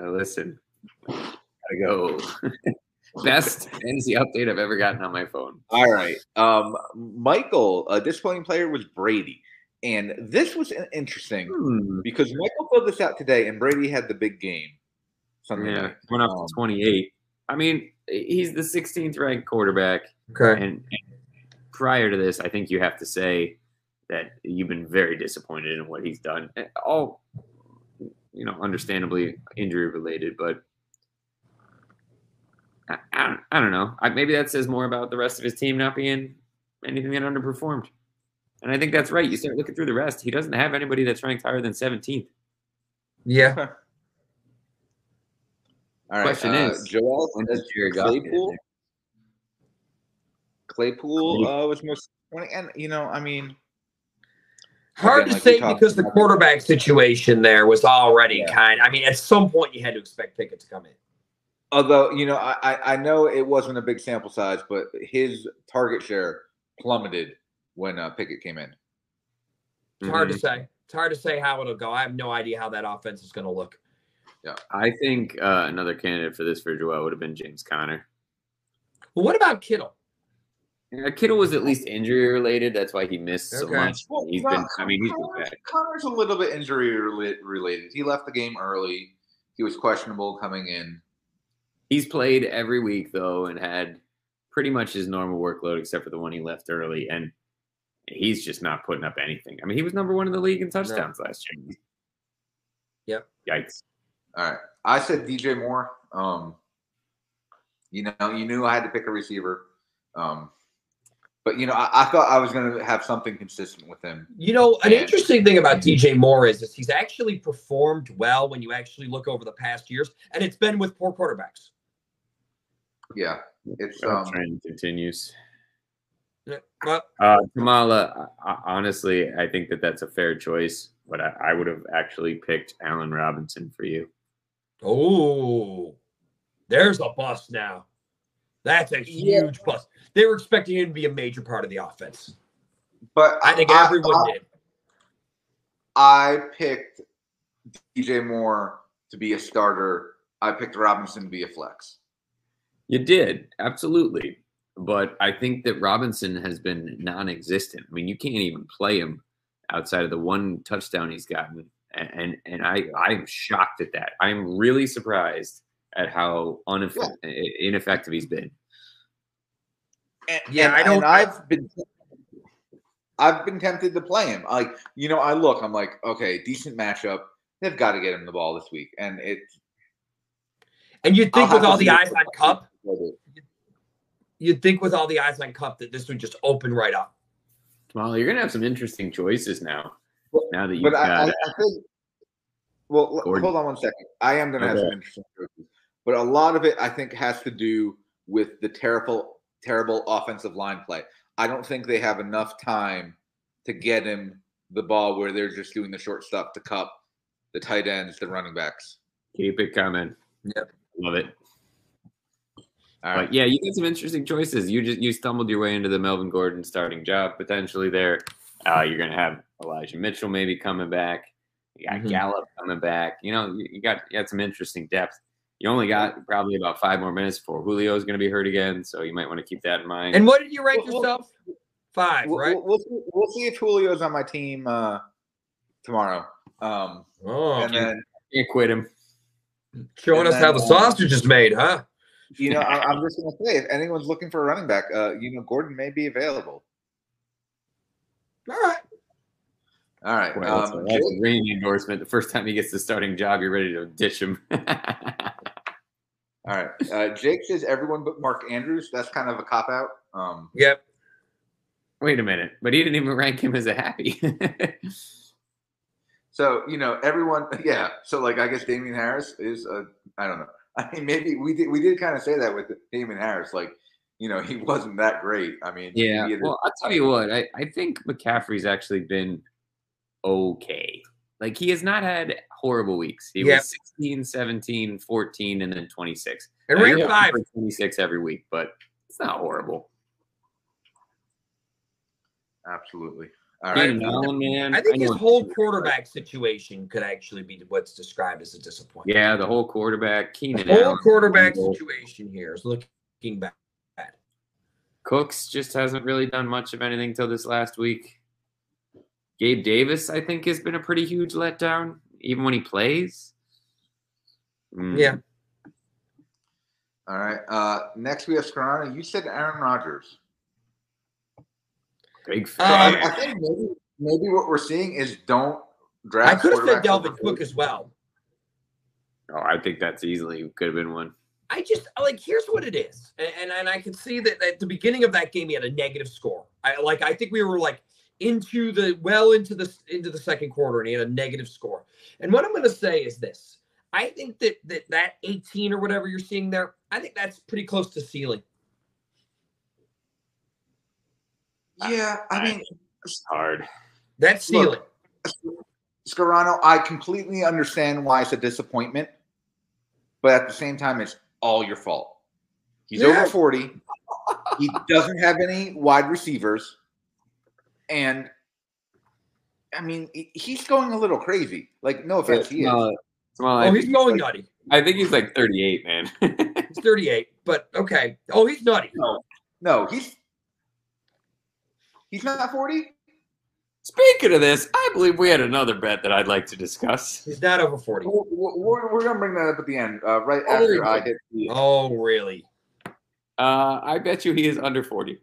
Uh, listen, gotta go. Best fantasy update I've ever gotten on my phone. All right. Um, Michael, a disappointing player was Brady. And this was interesting Hmm. because Michael filled this out today and Brady had the big game Sunday Yeah, night. went up Um, to 28. I mean, he's the 16th ranked quarterback. Okay. And, and prior to this, I think you have to say that you've been very disappointed in what he's done. Eh, All, you know, understandably injury related, but I, I, don't, I don't know. I, maybe that says more about the rest of his team not being anything that underperformed. And I think that's right. You start looking through the rest. He doesn't have anybody that's ranked higher than 17th. Yeah. All right. Question uh, is, Joel says does Jared Goff Claypool. There? Claypool uh, was most disappointing. And, you know, I mean, Hard Again, to like say because the about- quarterback situation there was already Yeah. kind. I mean, at some point you had to expect Pickett to come in. although, you know, I, I- I know it wasn't a big sample size, but his target share plummeted when uh, Pickett came in. It's hard Mhm. to say. It's hard to say how it'll go. I have no idea how that offense is going to look. Yeah, I think uh, another candidate for this for Joel would have been James Conner. Well, what about Kittle? Yeah, Kittle was at least injury related. That's why he missed so Okay. much. He's been. I mean, he's been Conner's, bad. Conner's a little bit injury related. He left the game early. He was questionable coming in. He's played every week though, and had pretty much his normal workload except for the one he left early, and he's just not putting up anything. I mean, he was number one in the league in touchdowns last year. Yep. Yikes. All right. I said DJ Moore. Um, you know, you knew I had to pick a receiver. Um, but you know, I, I thought I was going to have something consistent with him. You know, an Yeah. interesting thing about DJ Moore is, is he's actually performed well when you actually look over the past years, and it's been with poor quarterbacks. Yeah, it's That um, trend continues. Yeah, Well, Uh, Tamala, I, I, honestly, I think that that's a fair choice, but I, I would have actually picked Allen Robinson for you. oh, there's a bust now. That's a Yeah. huge bust. They were expecting him to be a major part of the offense. but I think I, everyone I, did. I picked DJ Moore to be a starter. I picked Robinson to be a flex. You did, absolutely. But I think that Robinson has been non existent. I mean, you can't even play him outside of the one touchdown he's gotten. And and I, I'm shocked at that. I'm really surprised at how uneff- ineffective he's been. And, Yeah, and- I don't- I've been, I've been tempted to play him. Like you know, I look, I'm like, okay, decent matchup. They've got to get him the ball this week, and it. And you'd I'll think with all the see eyes on Kupp, you'd think with all the eyes on Kupp that this would just open right up. Well, you're gonna have some interesting choices now. Well, Now that you've But got I, I think. Well, Gordon. hold on one second. I am going to have some interesting choices, but a lot of it I think has to do with the terrible, terrible offensive line play. I don't think they have enough time to get him the ball where they're just doing the short stuff, the Kupp, the tight ends, the running backs. keep it coming. Yep. Love it. All right. But yeah, you got some interesting choices. You just you stumbled your way into the Melvin Gordon starting job potentially there. Uh, you're gonna have Elijah Mitchell maybe coming back. You got Mhm. Gallup coming back. You know, you got you got some interesting depth. You only got probably about five more minutes before Julio's gonna be hurt again, so you might want to keep that in mind. And what did you rank Well, well, yourself? Five, We'll, right? we'll, we'll see, we'll see if Julio's on my team uh, tomorrow. Um, Oh, and then Can't quit him. showing and us how the sausage is made, huh? you know, I, I'm just going to say, if anyone's looking for a running back, uh, you know, Gordon may be available. All right. All right. Boy, that's, a, Um, that's a ringing endorsement. The first time he gets the starting job, you're ready to ditch him. all right. Uh, Jake says everyone but Mark Andrews. That's kind of a cop out. Um, Yep. Wait a minute, but he didn't even rank him as a happy. so you know, everyone. Yeah. So like, I guess Damien Harris is. A, I don't know. I mean, maybe we did. We did kind of say that with Damien Harris. Like, you know, he wasn't that great. I mean, Yeah. he had a- Well, I'll tell you what, I, I think McCaffrey's actually been okay. Like he has not had horrible weeks. He Yeah. was 16, 17, 14, and then 26. And rank five. looking 26 every week, but it's not horrible. absolutely. All right. Allen, man. I think know his whole quarterback situation could actually be what's described as a disappointment. Yeah, the whole quarterback. The Keenan whole Allen. quarterback situation here is looking bad. Cooks just hasn't really done much of anything till this last week. Gabe Davis, I think, has been a pretty huge letdown, even when he plays. Mm. Yeah. All right. Uh, next we have Scarano. You said Aaron Rodgers. Big So fan. Um, I, I think maybe, maybe what we're seeing is don't draft. I could have said quarterbacks Dalvin Cook as well. oh, I think that's easily could have been one. I just like here's what it is, and and, and I can see that at the beginning of that game he had a negative score. I like I think we were like into the well into the into the second quarter and he had a negative score. And what I'm going to say is this: I think that that that 18 or whatever you're seeing there, I think that's pretty close to ceiling. Yeah, I mean, It's hard. That's ceiling. Look, Scarano, I completely understand why it's a disappointment, but at the same time, it's all your fault. He's Yeah. over 40. he doesn't have any wide receivers. And I mean, he's going a little crazy. Like, no offense, he is. Well, well, oh, he's think, going nutty. I think he's like 38, man. He's 38, but okay. Oh, he's nutty. No, no, he's he's not 40. Speaking of this, I believe we had another bet that I'd like to discuss. He's not over 40. We're, we're, we're gonna bring that up at the end, uh, right Oh, after you I go. hit the. Oh, really? Uh, I bet you he is under 40.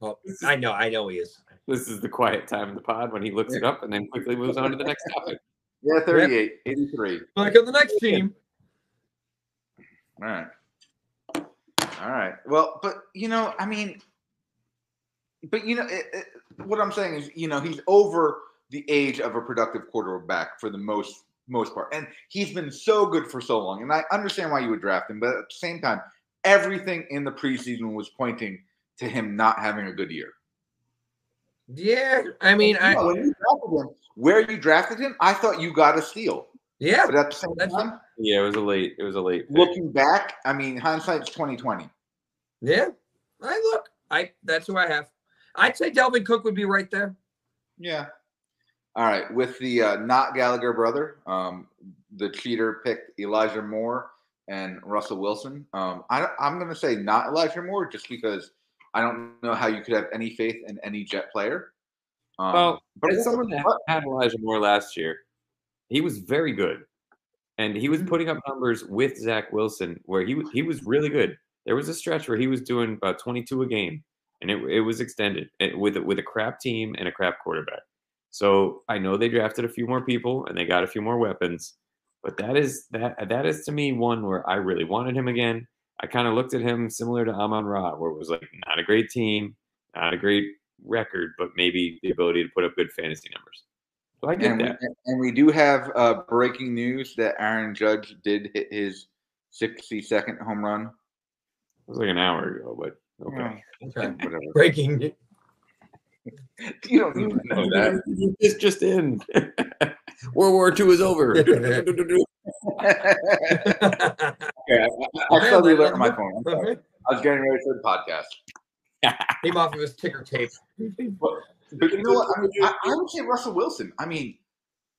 Oh, I know, I know he is. This is the quiet time of the pod when he looks it up and then quickly moves on to the next topic. Yeah, 38, 83. Like on the next team. All right. All right. Well, but you know, I mean, but you know, it, it, what I'm saying is, you know, he's over the age of a productive quarterback for the most most part, and he's been so good for so long. And I understand why you would draft him, but at the same time, everything in the preseason was pointing to him not having a good year. Yeah, I mean, You know, I when you drafted him, where you drafted him, I thought you got a steal, yeah, but at the same That's- time, Yeah, it was a late. It was a late. pick. looking back, I mean, hindsight's twenty twenty. yeah. I look, I that's who I have. I'd say Dalvin Cook would be right there. Yeah. All right. With the uh, not Gallagher brother, um, the cheater picked Elijah Moore and Russell Wilson. Um, I, I'm going to say not Elijah Moore just because I don't know how you could have any faith in any Jet player. Um, Well, but As someone that had Elijah Moore last year, he was very good, and he was putting up numbers with Zach Wilson where he he was really good. There was a stretch where he was doing about 22 a game, and it, it was extended with with a crap team and a crap quarterback. So I know they drafted a few more people and they got a few more weapons, but that is that that is to me one where I really wanted him again. I kind of looked at him similar to Amon Ra, where it was like not a great team, not a great record, but maybe the ability to put up good fantasy numbers. So I get and that. We, and we do have uh, breaking news that Aaron Judge did hit his 62nd home run. It was like an hour ago, but okay. Okay. Breaking news. You don't even know that. It's just in. World War II is over. Okay, I, I saw the alert on my phone. I'm sorry. I was getting ready for the podcast. Came off of his ticker tape. But you know what? I, mean, I, I would say Russell Wilson. I mean,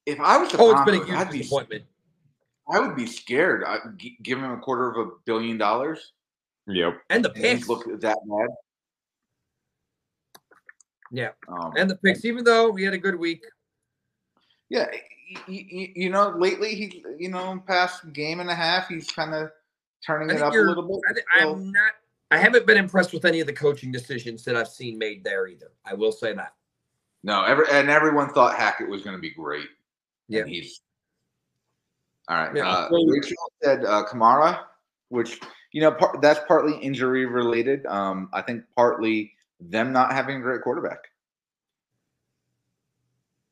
if I was the Oh, it's been a Broncos, I'd huge be, disappointment. I would be scared. I'd gi- give him a quarter of a billion dollars. Yep. And the picks. looked that bad. Yeah. Um, And the picks, even though we had a good week. Yeah, you, you know, lately he, you know, past game and a half, he's kind of turning I it up a little bit. I thi- So, I'm not. I haven't been impressed with any of the coaching decisions that I've seen made there either. I will say that. no, every and everyone thought Hackett was going to be great. Yeah. and he's all right. Yeah. Uh, Rachel said uh, Kamara, which you know, part, that's partly injury related. Um, I think partly them not having a great quarterback.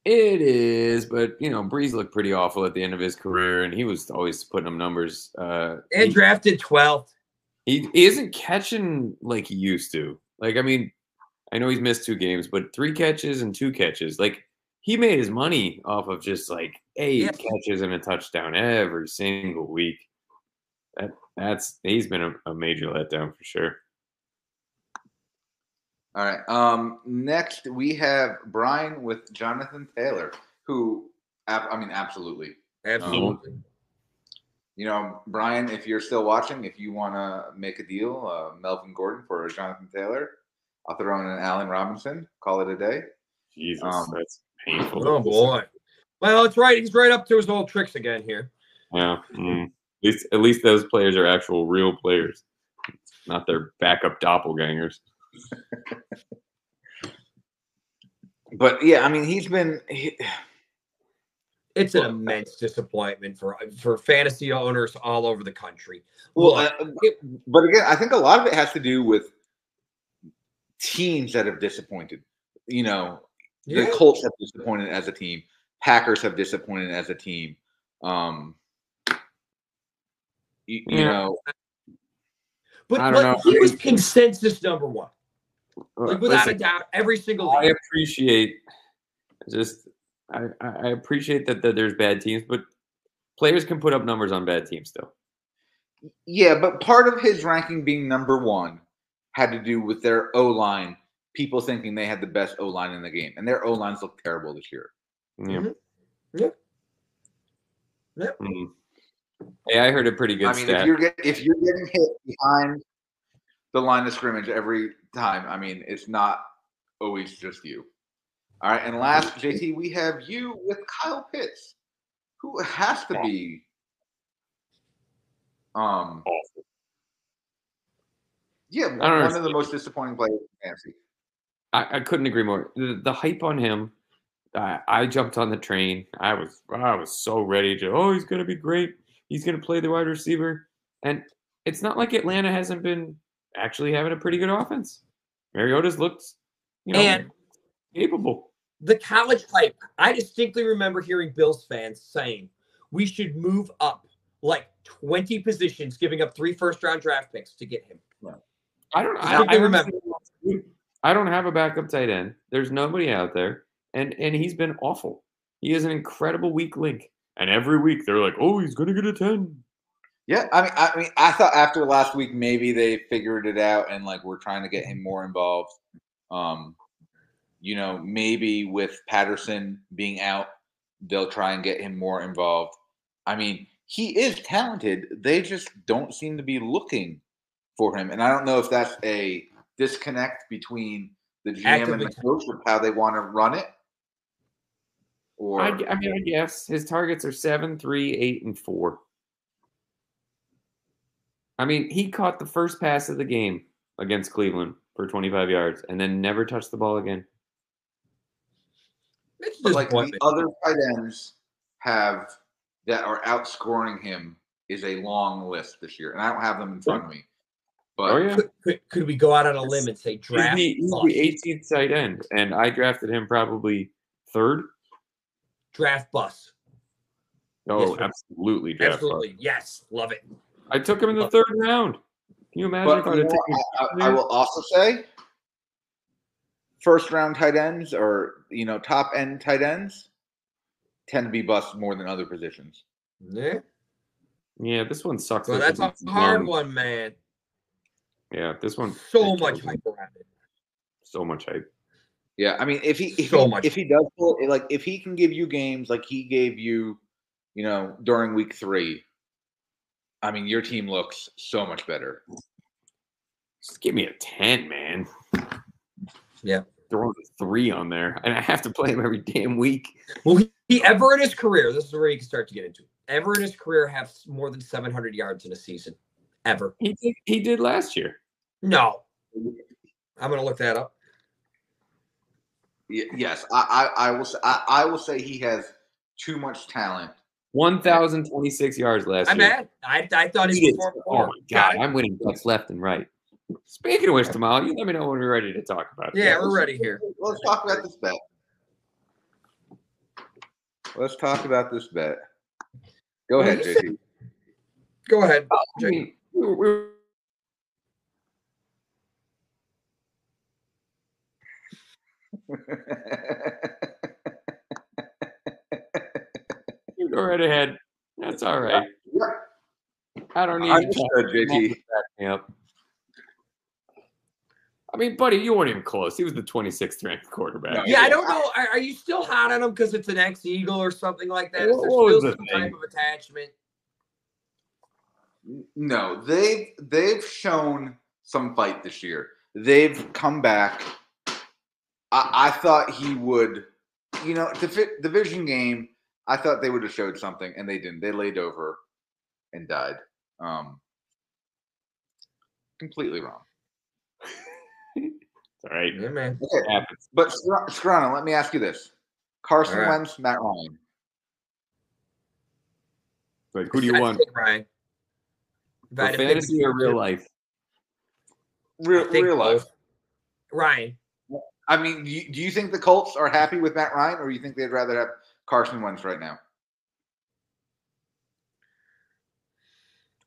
It is, but you know, Brees looked pretty awful at the end of his career, and he was always putting up numbers. Uh, And drafted 12th. he, he isn't catching like he used to. Like, I mean, I know he's missed two games, but three catches and two catches. Like, he made his money off of just like eight Yeah. catches and a touchdown every single week. That that's he's been a, a major letdown for sure. All right. Um, next we have Brian with Jonathan Taylor, who, ab- I mean, absolutely. Absolutely. You know, Brian, if you're still watching, if you want to make a deal, uh, Melvin Gordon for Jonathan Taylor, I'll throw in an Allen Robinson. Call it a day. Jesus, Um, that's painful. Oh boy. Well, it's right. He's right up to his old tricks again here. Yeah. mm. At least at least those players are actual real players, not their backup doppelgangers. But yeah, I mean, he's been. He, It's an Well, immense disappointment for for fantasy owners all over the country. well, Look, uh, but again, I think a lot of it has to do with teams that have disappointed. You know, yeah. the Colts have disappointed as a team. Packers have disappointed as a team. Um, you, you Yeah. know, but, but he was consensus number one, like without a doubt, every single I appreciate just I, I I appreciate that, that there's bad teams, but players can put up numbers on bad teams still. yeah, but part of his ranking being number one had to do with their O line. People thinking they had the best O line in the game, and their O lines look terrible this year. Yeah. Mhm. Yeah. Yeah. Mm. Hey, I heard a pretty good I mean, stat. if you're get, if you're getting hit behind the line of scrimmage every time, I mean, it's not always just you. All right, and last, JT, we have you with Kyle Pitts, who has to be um Awful. yeah one of the most disappointing players in fantasy. I, I couldn't agree more. The, the hype on him, I, I jumped on the train. I was I was so ready to. Oh, he's gonna be great. He's gonna play the wide receiver, and it's not like Atlanta hasn't been actually having a pretty good offense. Mariota's looked, you know, And- capable. the college hype. I distinctly remember hearing Bills fans saying we should move up like 20 positions, giving up three first round draft picks to get him. I don't. I I, I remember. I don't have a backup tight end. There's nobody out there, and and he's been awful. He is an incredible weak link, and every week they're like, "Oh, he's gonna get a 10. Yeah, I mean, I mean, I thought after last week maybe they figured it out and like we're trying to get him more involved. Um, you know, maybe with Patterson being out, they'll try and get him more involved. I mean, he is talented. They just don't seem to be looking for him, and I don't know if that's a disconnect between the GM and the coach of how they want to run it. Or I, I mean, I guess his targets are seven, three, eight, and four. I mean, he caught the first pass of the game against Cleveland for 25 yards and then never touched the ball again. It's but like the other tight ends have that are outscoring him is a long list this year, and I don't have them in front of me. But Oh, yeah. could, could, could we go out on a limb and say He's draft? the, he's the 18th tight end, and I drafted him probably third. Draft bus. Oh, Yes, sir. absolutely. Draft Absolutely. Yes. Love it. I took him in the third round. Can you imagine but if I'd you know? I, I, I will also say, first round tight ends or you know top end tight ends tend to be bust more than other positions. Yeah. Yeah, this one sucks. Well, though, that's 'cause a hard young. one, man. Yeah, this one. So much hype around it. So much hype. Yeah, I mean, if he if So he, much. if he does pull, like if he can give you games like he gave you, you know, during week three, I mean, your team looks so much better. Just give me a 10, man. Yeah. Throwing a three on there, and I have to play him every damn week. Will he, he ever in his career? This is where you can start to get into. it, Ever in his career have more than 700 yards in a season? Ever? He did, he did last year. No. I'm gonna look that up. Yes, I, I, I will. Say, I, I will say he has too much talent. 1,026 yards last I'm year. mad. I, I thought he He was is- Oh my Got god. I'm winning bets left and right. Speaking of which, Tamal, you let me know when we're ready to talk about it. Yeah, we're ready here. Let's talk about this bet. Let's talk about this bet. Go Well, ahead, you JT. Go ahead. Uh, I mean, we were- we were- go right ahead. That's all right. I don't need I to understood, JT. back me up. I mean, buddy, you weren't even close. He was the 26th ranked quarterback. No, Yeah, I don't know. Are, are you still hot on him because it's an ex Eagle or something like that? Is What- there what was still the some thing? type of attachment? No, they've they've shown some fight this year. They've come back. I, I thought he would, you know, the fi- division game. I thought they would have showed something, and they didn't. They laid over and died. Um, completely wrong. It's all right. Yeah, man. Okay, It happens. but Scr- Scarano, let me ask you this: Carson All right. Wentz, Matt Ryan. Like, who do you I'd want? take Ryan. I For had to pick fantasy or real life? Real, real life. Ryan. I mean, do you, do you think the Colts are happy with Matt Ryan, or you think they'd rather have Carson Wentz right now?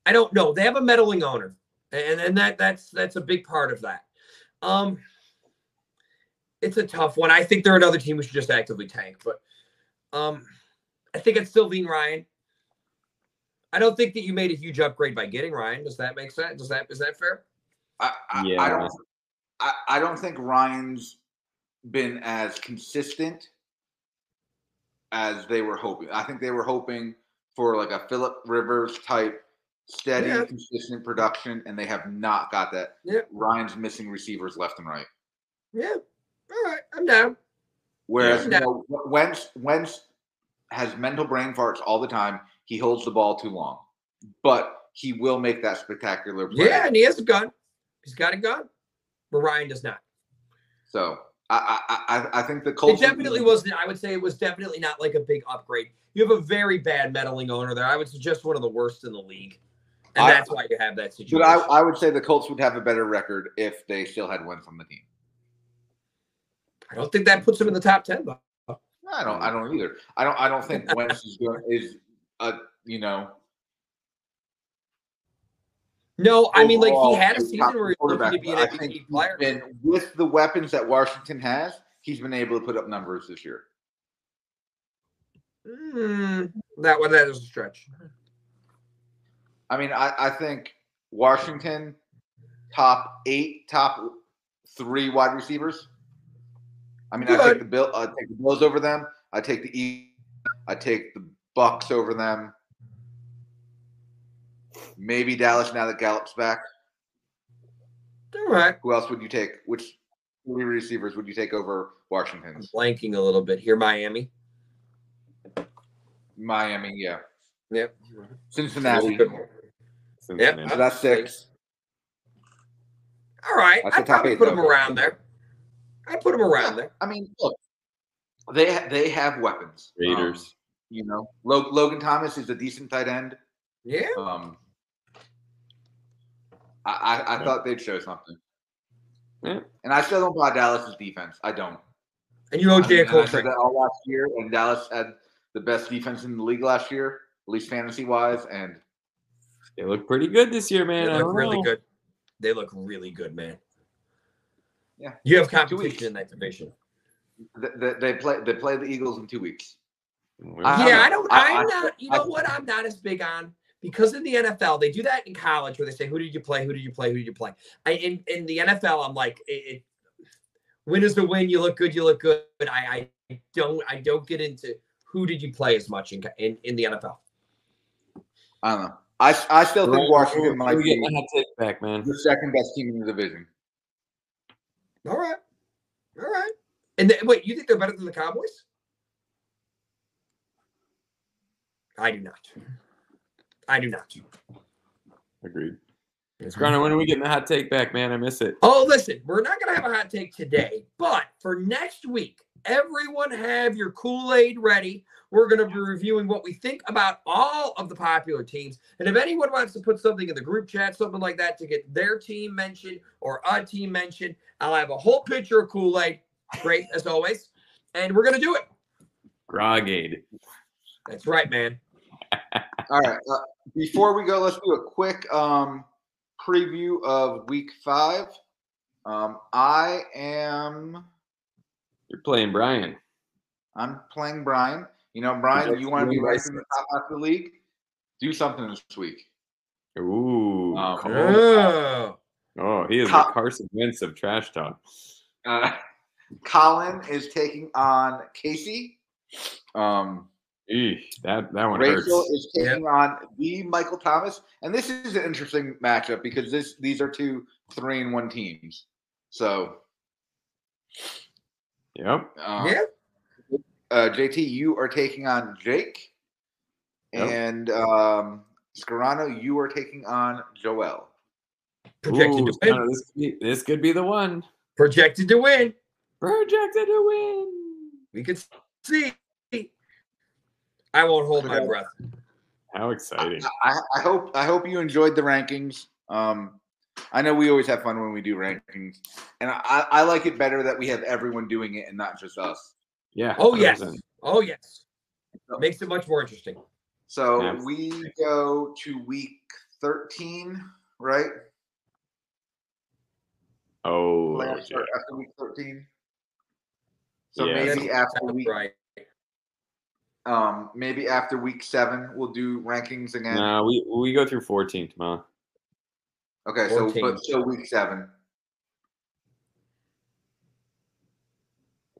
I don't know. They have a meddling owner, and and that that's that's a big part of that. Um, it's a tough one. I think they're another team who should just actively tank, but um, I think it's still lean Ryan. I don't think that you made a huge upgrade by getting Ryan. Does that make sense? Does that is that fair? I, I, Yeah. I don't. I, I don't think Ryan's been as consistent as they were hoping. I think they were hoping for like a Philip Rivers type steady, Yeah. consistent production, and they have not got that. Yeah. Ryan's missing receivers left and right. Yeah. All right. I'm down. Whereas Yeah. you know, Wentz, Wentz has mental brain farts all the time. He holds the ball too long, but he will make that spectacular play. Yeah, and he has a gun. He's got a gun, but Ryan does not. So I I I, I think the Colts. It definitely wasn't. I would say it was definitely not like a big upgrade. You have a very bad meddling owner there. I would suggest one of the worst in the league, and I- that's why you have that situation. But I, I would say the Colts would have a better record if they still had Wentz on the team. I don't think that puts them in the top ten. Though. I don't. I don't either. I don't. I don't think Wentz is is a you know. No, I mean like he had a season where he was to be an but I think MVP player. been with the weapons that Washington has. He's been able to put up numbers this year. Mm, that one that is a stretch. I mean, I, I think Washington top eight, top three wide receivers. I mean, I take the bill. I take the Bills over them. I take the E. I take the Bucks over them. Maybe Dallas now that Gallup's back. All right. Who else would you take? Which three receivers would you take over I'm blanking a little bit here. Miami. Miami, yeah. Yep. Cincinnati. Good one. Cincinnati. So that's six. All right. That's I'd probably eight, put them around there. I'd put them around there. I mean, look, they they have weapons. Raiders. Um, you know, Logan Thomas is a decent tight end. Yeah. Um, I, I, I Yeah. thought they'd show something. Yeah. And I still don't buy Dallas's defense. I don't. And you owe I Jay Cole and I said that all last year, and Dallas had the best defense in the league last year, at least fantasy wise. And They look pretty good this year, man. They look really know. good. They look really good, man. Yeah. You have weeks. competition in that division. th- th- they play they play the Eagles in two weeks. We're- I- yeah, I don't. I- I'm I- not. You I- know what? I'm not as big on because in the NFL they do that in college where they say, "Who did you play? Who did you play? Who did you play?" I, in in the NFL, I'm like, it, it, win is the win. You look good. You look good. I, I don't. I don't get into who did you play as much in in, in the NFL. I don't know. I, I still think We're- Washington might getting be the hot take back, man. the second best team in the division. All right, all right. And then, wait, you think they're better than the Cowboys? I do not. I do not. Agreed. Scarano, when are we getting the hot take back, man? I miss it. Oh, listen, we're not going to have a hot take today, but for next week, everyone have your Kool Aid ready. We're going to be reviewing what we think about all of the popular teams. And if anyone wants to put something in the group chat, something like that, to get their team mentioned or a team mentioned, I'll have a whole pitcher of Kool Aid. Great, as always. And we're going to do it. Grogade. That's right, man. All right. Uh, before we go, let's do a quick um, preview of Week Five. Um, I am You're playing Brian. I'm playing Brian. You know, Brian, you want to be Doing ranked in the top half of the league? Do something this week. Ooh. Um, cold. Oh. Oh, he is Col- the Carson Wentz of trash talk. Uh, Colin is taking on Casey. Um, Eesh, that that one Rachel hurts. is taking on the Michael Thomas, and this is an interesting matchup because this these are two three and one teams. So, Yep. um, Yeah. uh, JT, you are taking on Jake, Yep. and um, Scarano, you are taking on Joel. Projected Ooh, to win. Scarano, this, could be, this could be the one. Projected to win. Projected to win. We can see. I won't hold my breath. How exciting. I, I hope I hope you enjoyed the rankings. Um, I know we always have fun when we do rankings, and I, I like it better that we have everyone doing it and not just us. Yeah. Oh yes. 100%. Oh yes. Makes it much more interesting. So Yeah. we go to week thirteen, right? Oh, Playoffs yeah. after week thirteen. So Yeah. maybe after Sounds week, right. Um, maybe after week seven, we'll do rankings again. No, we we go through 14 tomorrow. Okay, so but so week seven.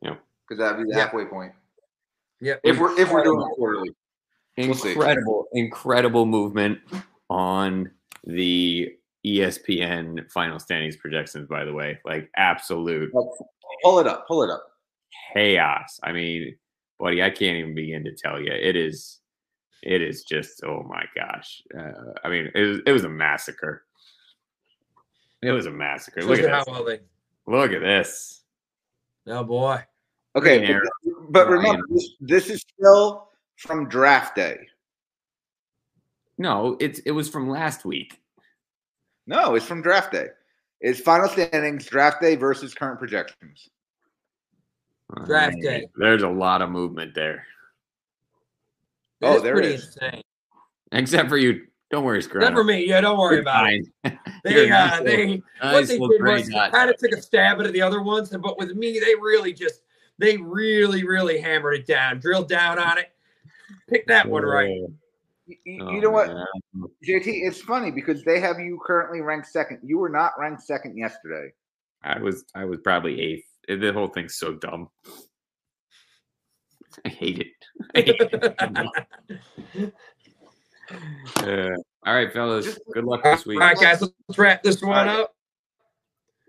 Yeah, Because that'd be the Yeah. halfway point. Yeah. If we're if we're doing it quarterly. We'll. Incredible, incredible movement on the ESPN final standings projections, by the way. Like absolute Pull it up. Pull it up. chaos. I mean, buddy, I can't even begin to tell you. It is, it is just, oh my gosh. Uh, I mean, it was, it was a massacre. It was a massacre. Look Shows you at how this. well they. Look at this. Oh boy. Okay, but, but remember, this, this is still from draft day. No, it's it was from last week. No, it's from draft day. It's final standings, draft day versus current projections. Draft day. There's a lot of movement there. Oh, It's there it pretty is. insane. Except for you. Don't worry, Scrum. Not for me. Yeah, don't worry about it. They, You're uh, nice they, little- what nice they did was kind of took a stab at the other ones, but with me, they really just, they really, really hammered it down, drilled down on it, picked that one right. You, you- Oh, know what, man. JT? It's funny because they have you currently ranked second. You were not ranked second yesterday. I was I was probably eighth. The whole thing's so dumb. I hate it. I hate it. Uh, all right, fellas. Good luck All this week. right, guys, let's wrap this one All right. up.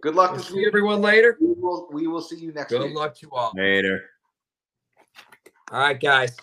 Good luck We'll this see week. everyone later. We will, we will see you next Good week. Good luck to all. Later. All right, guys.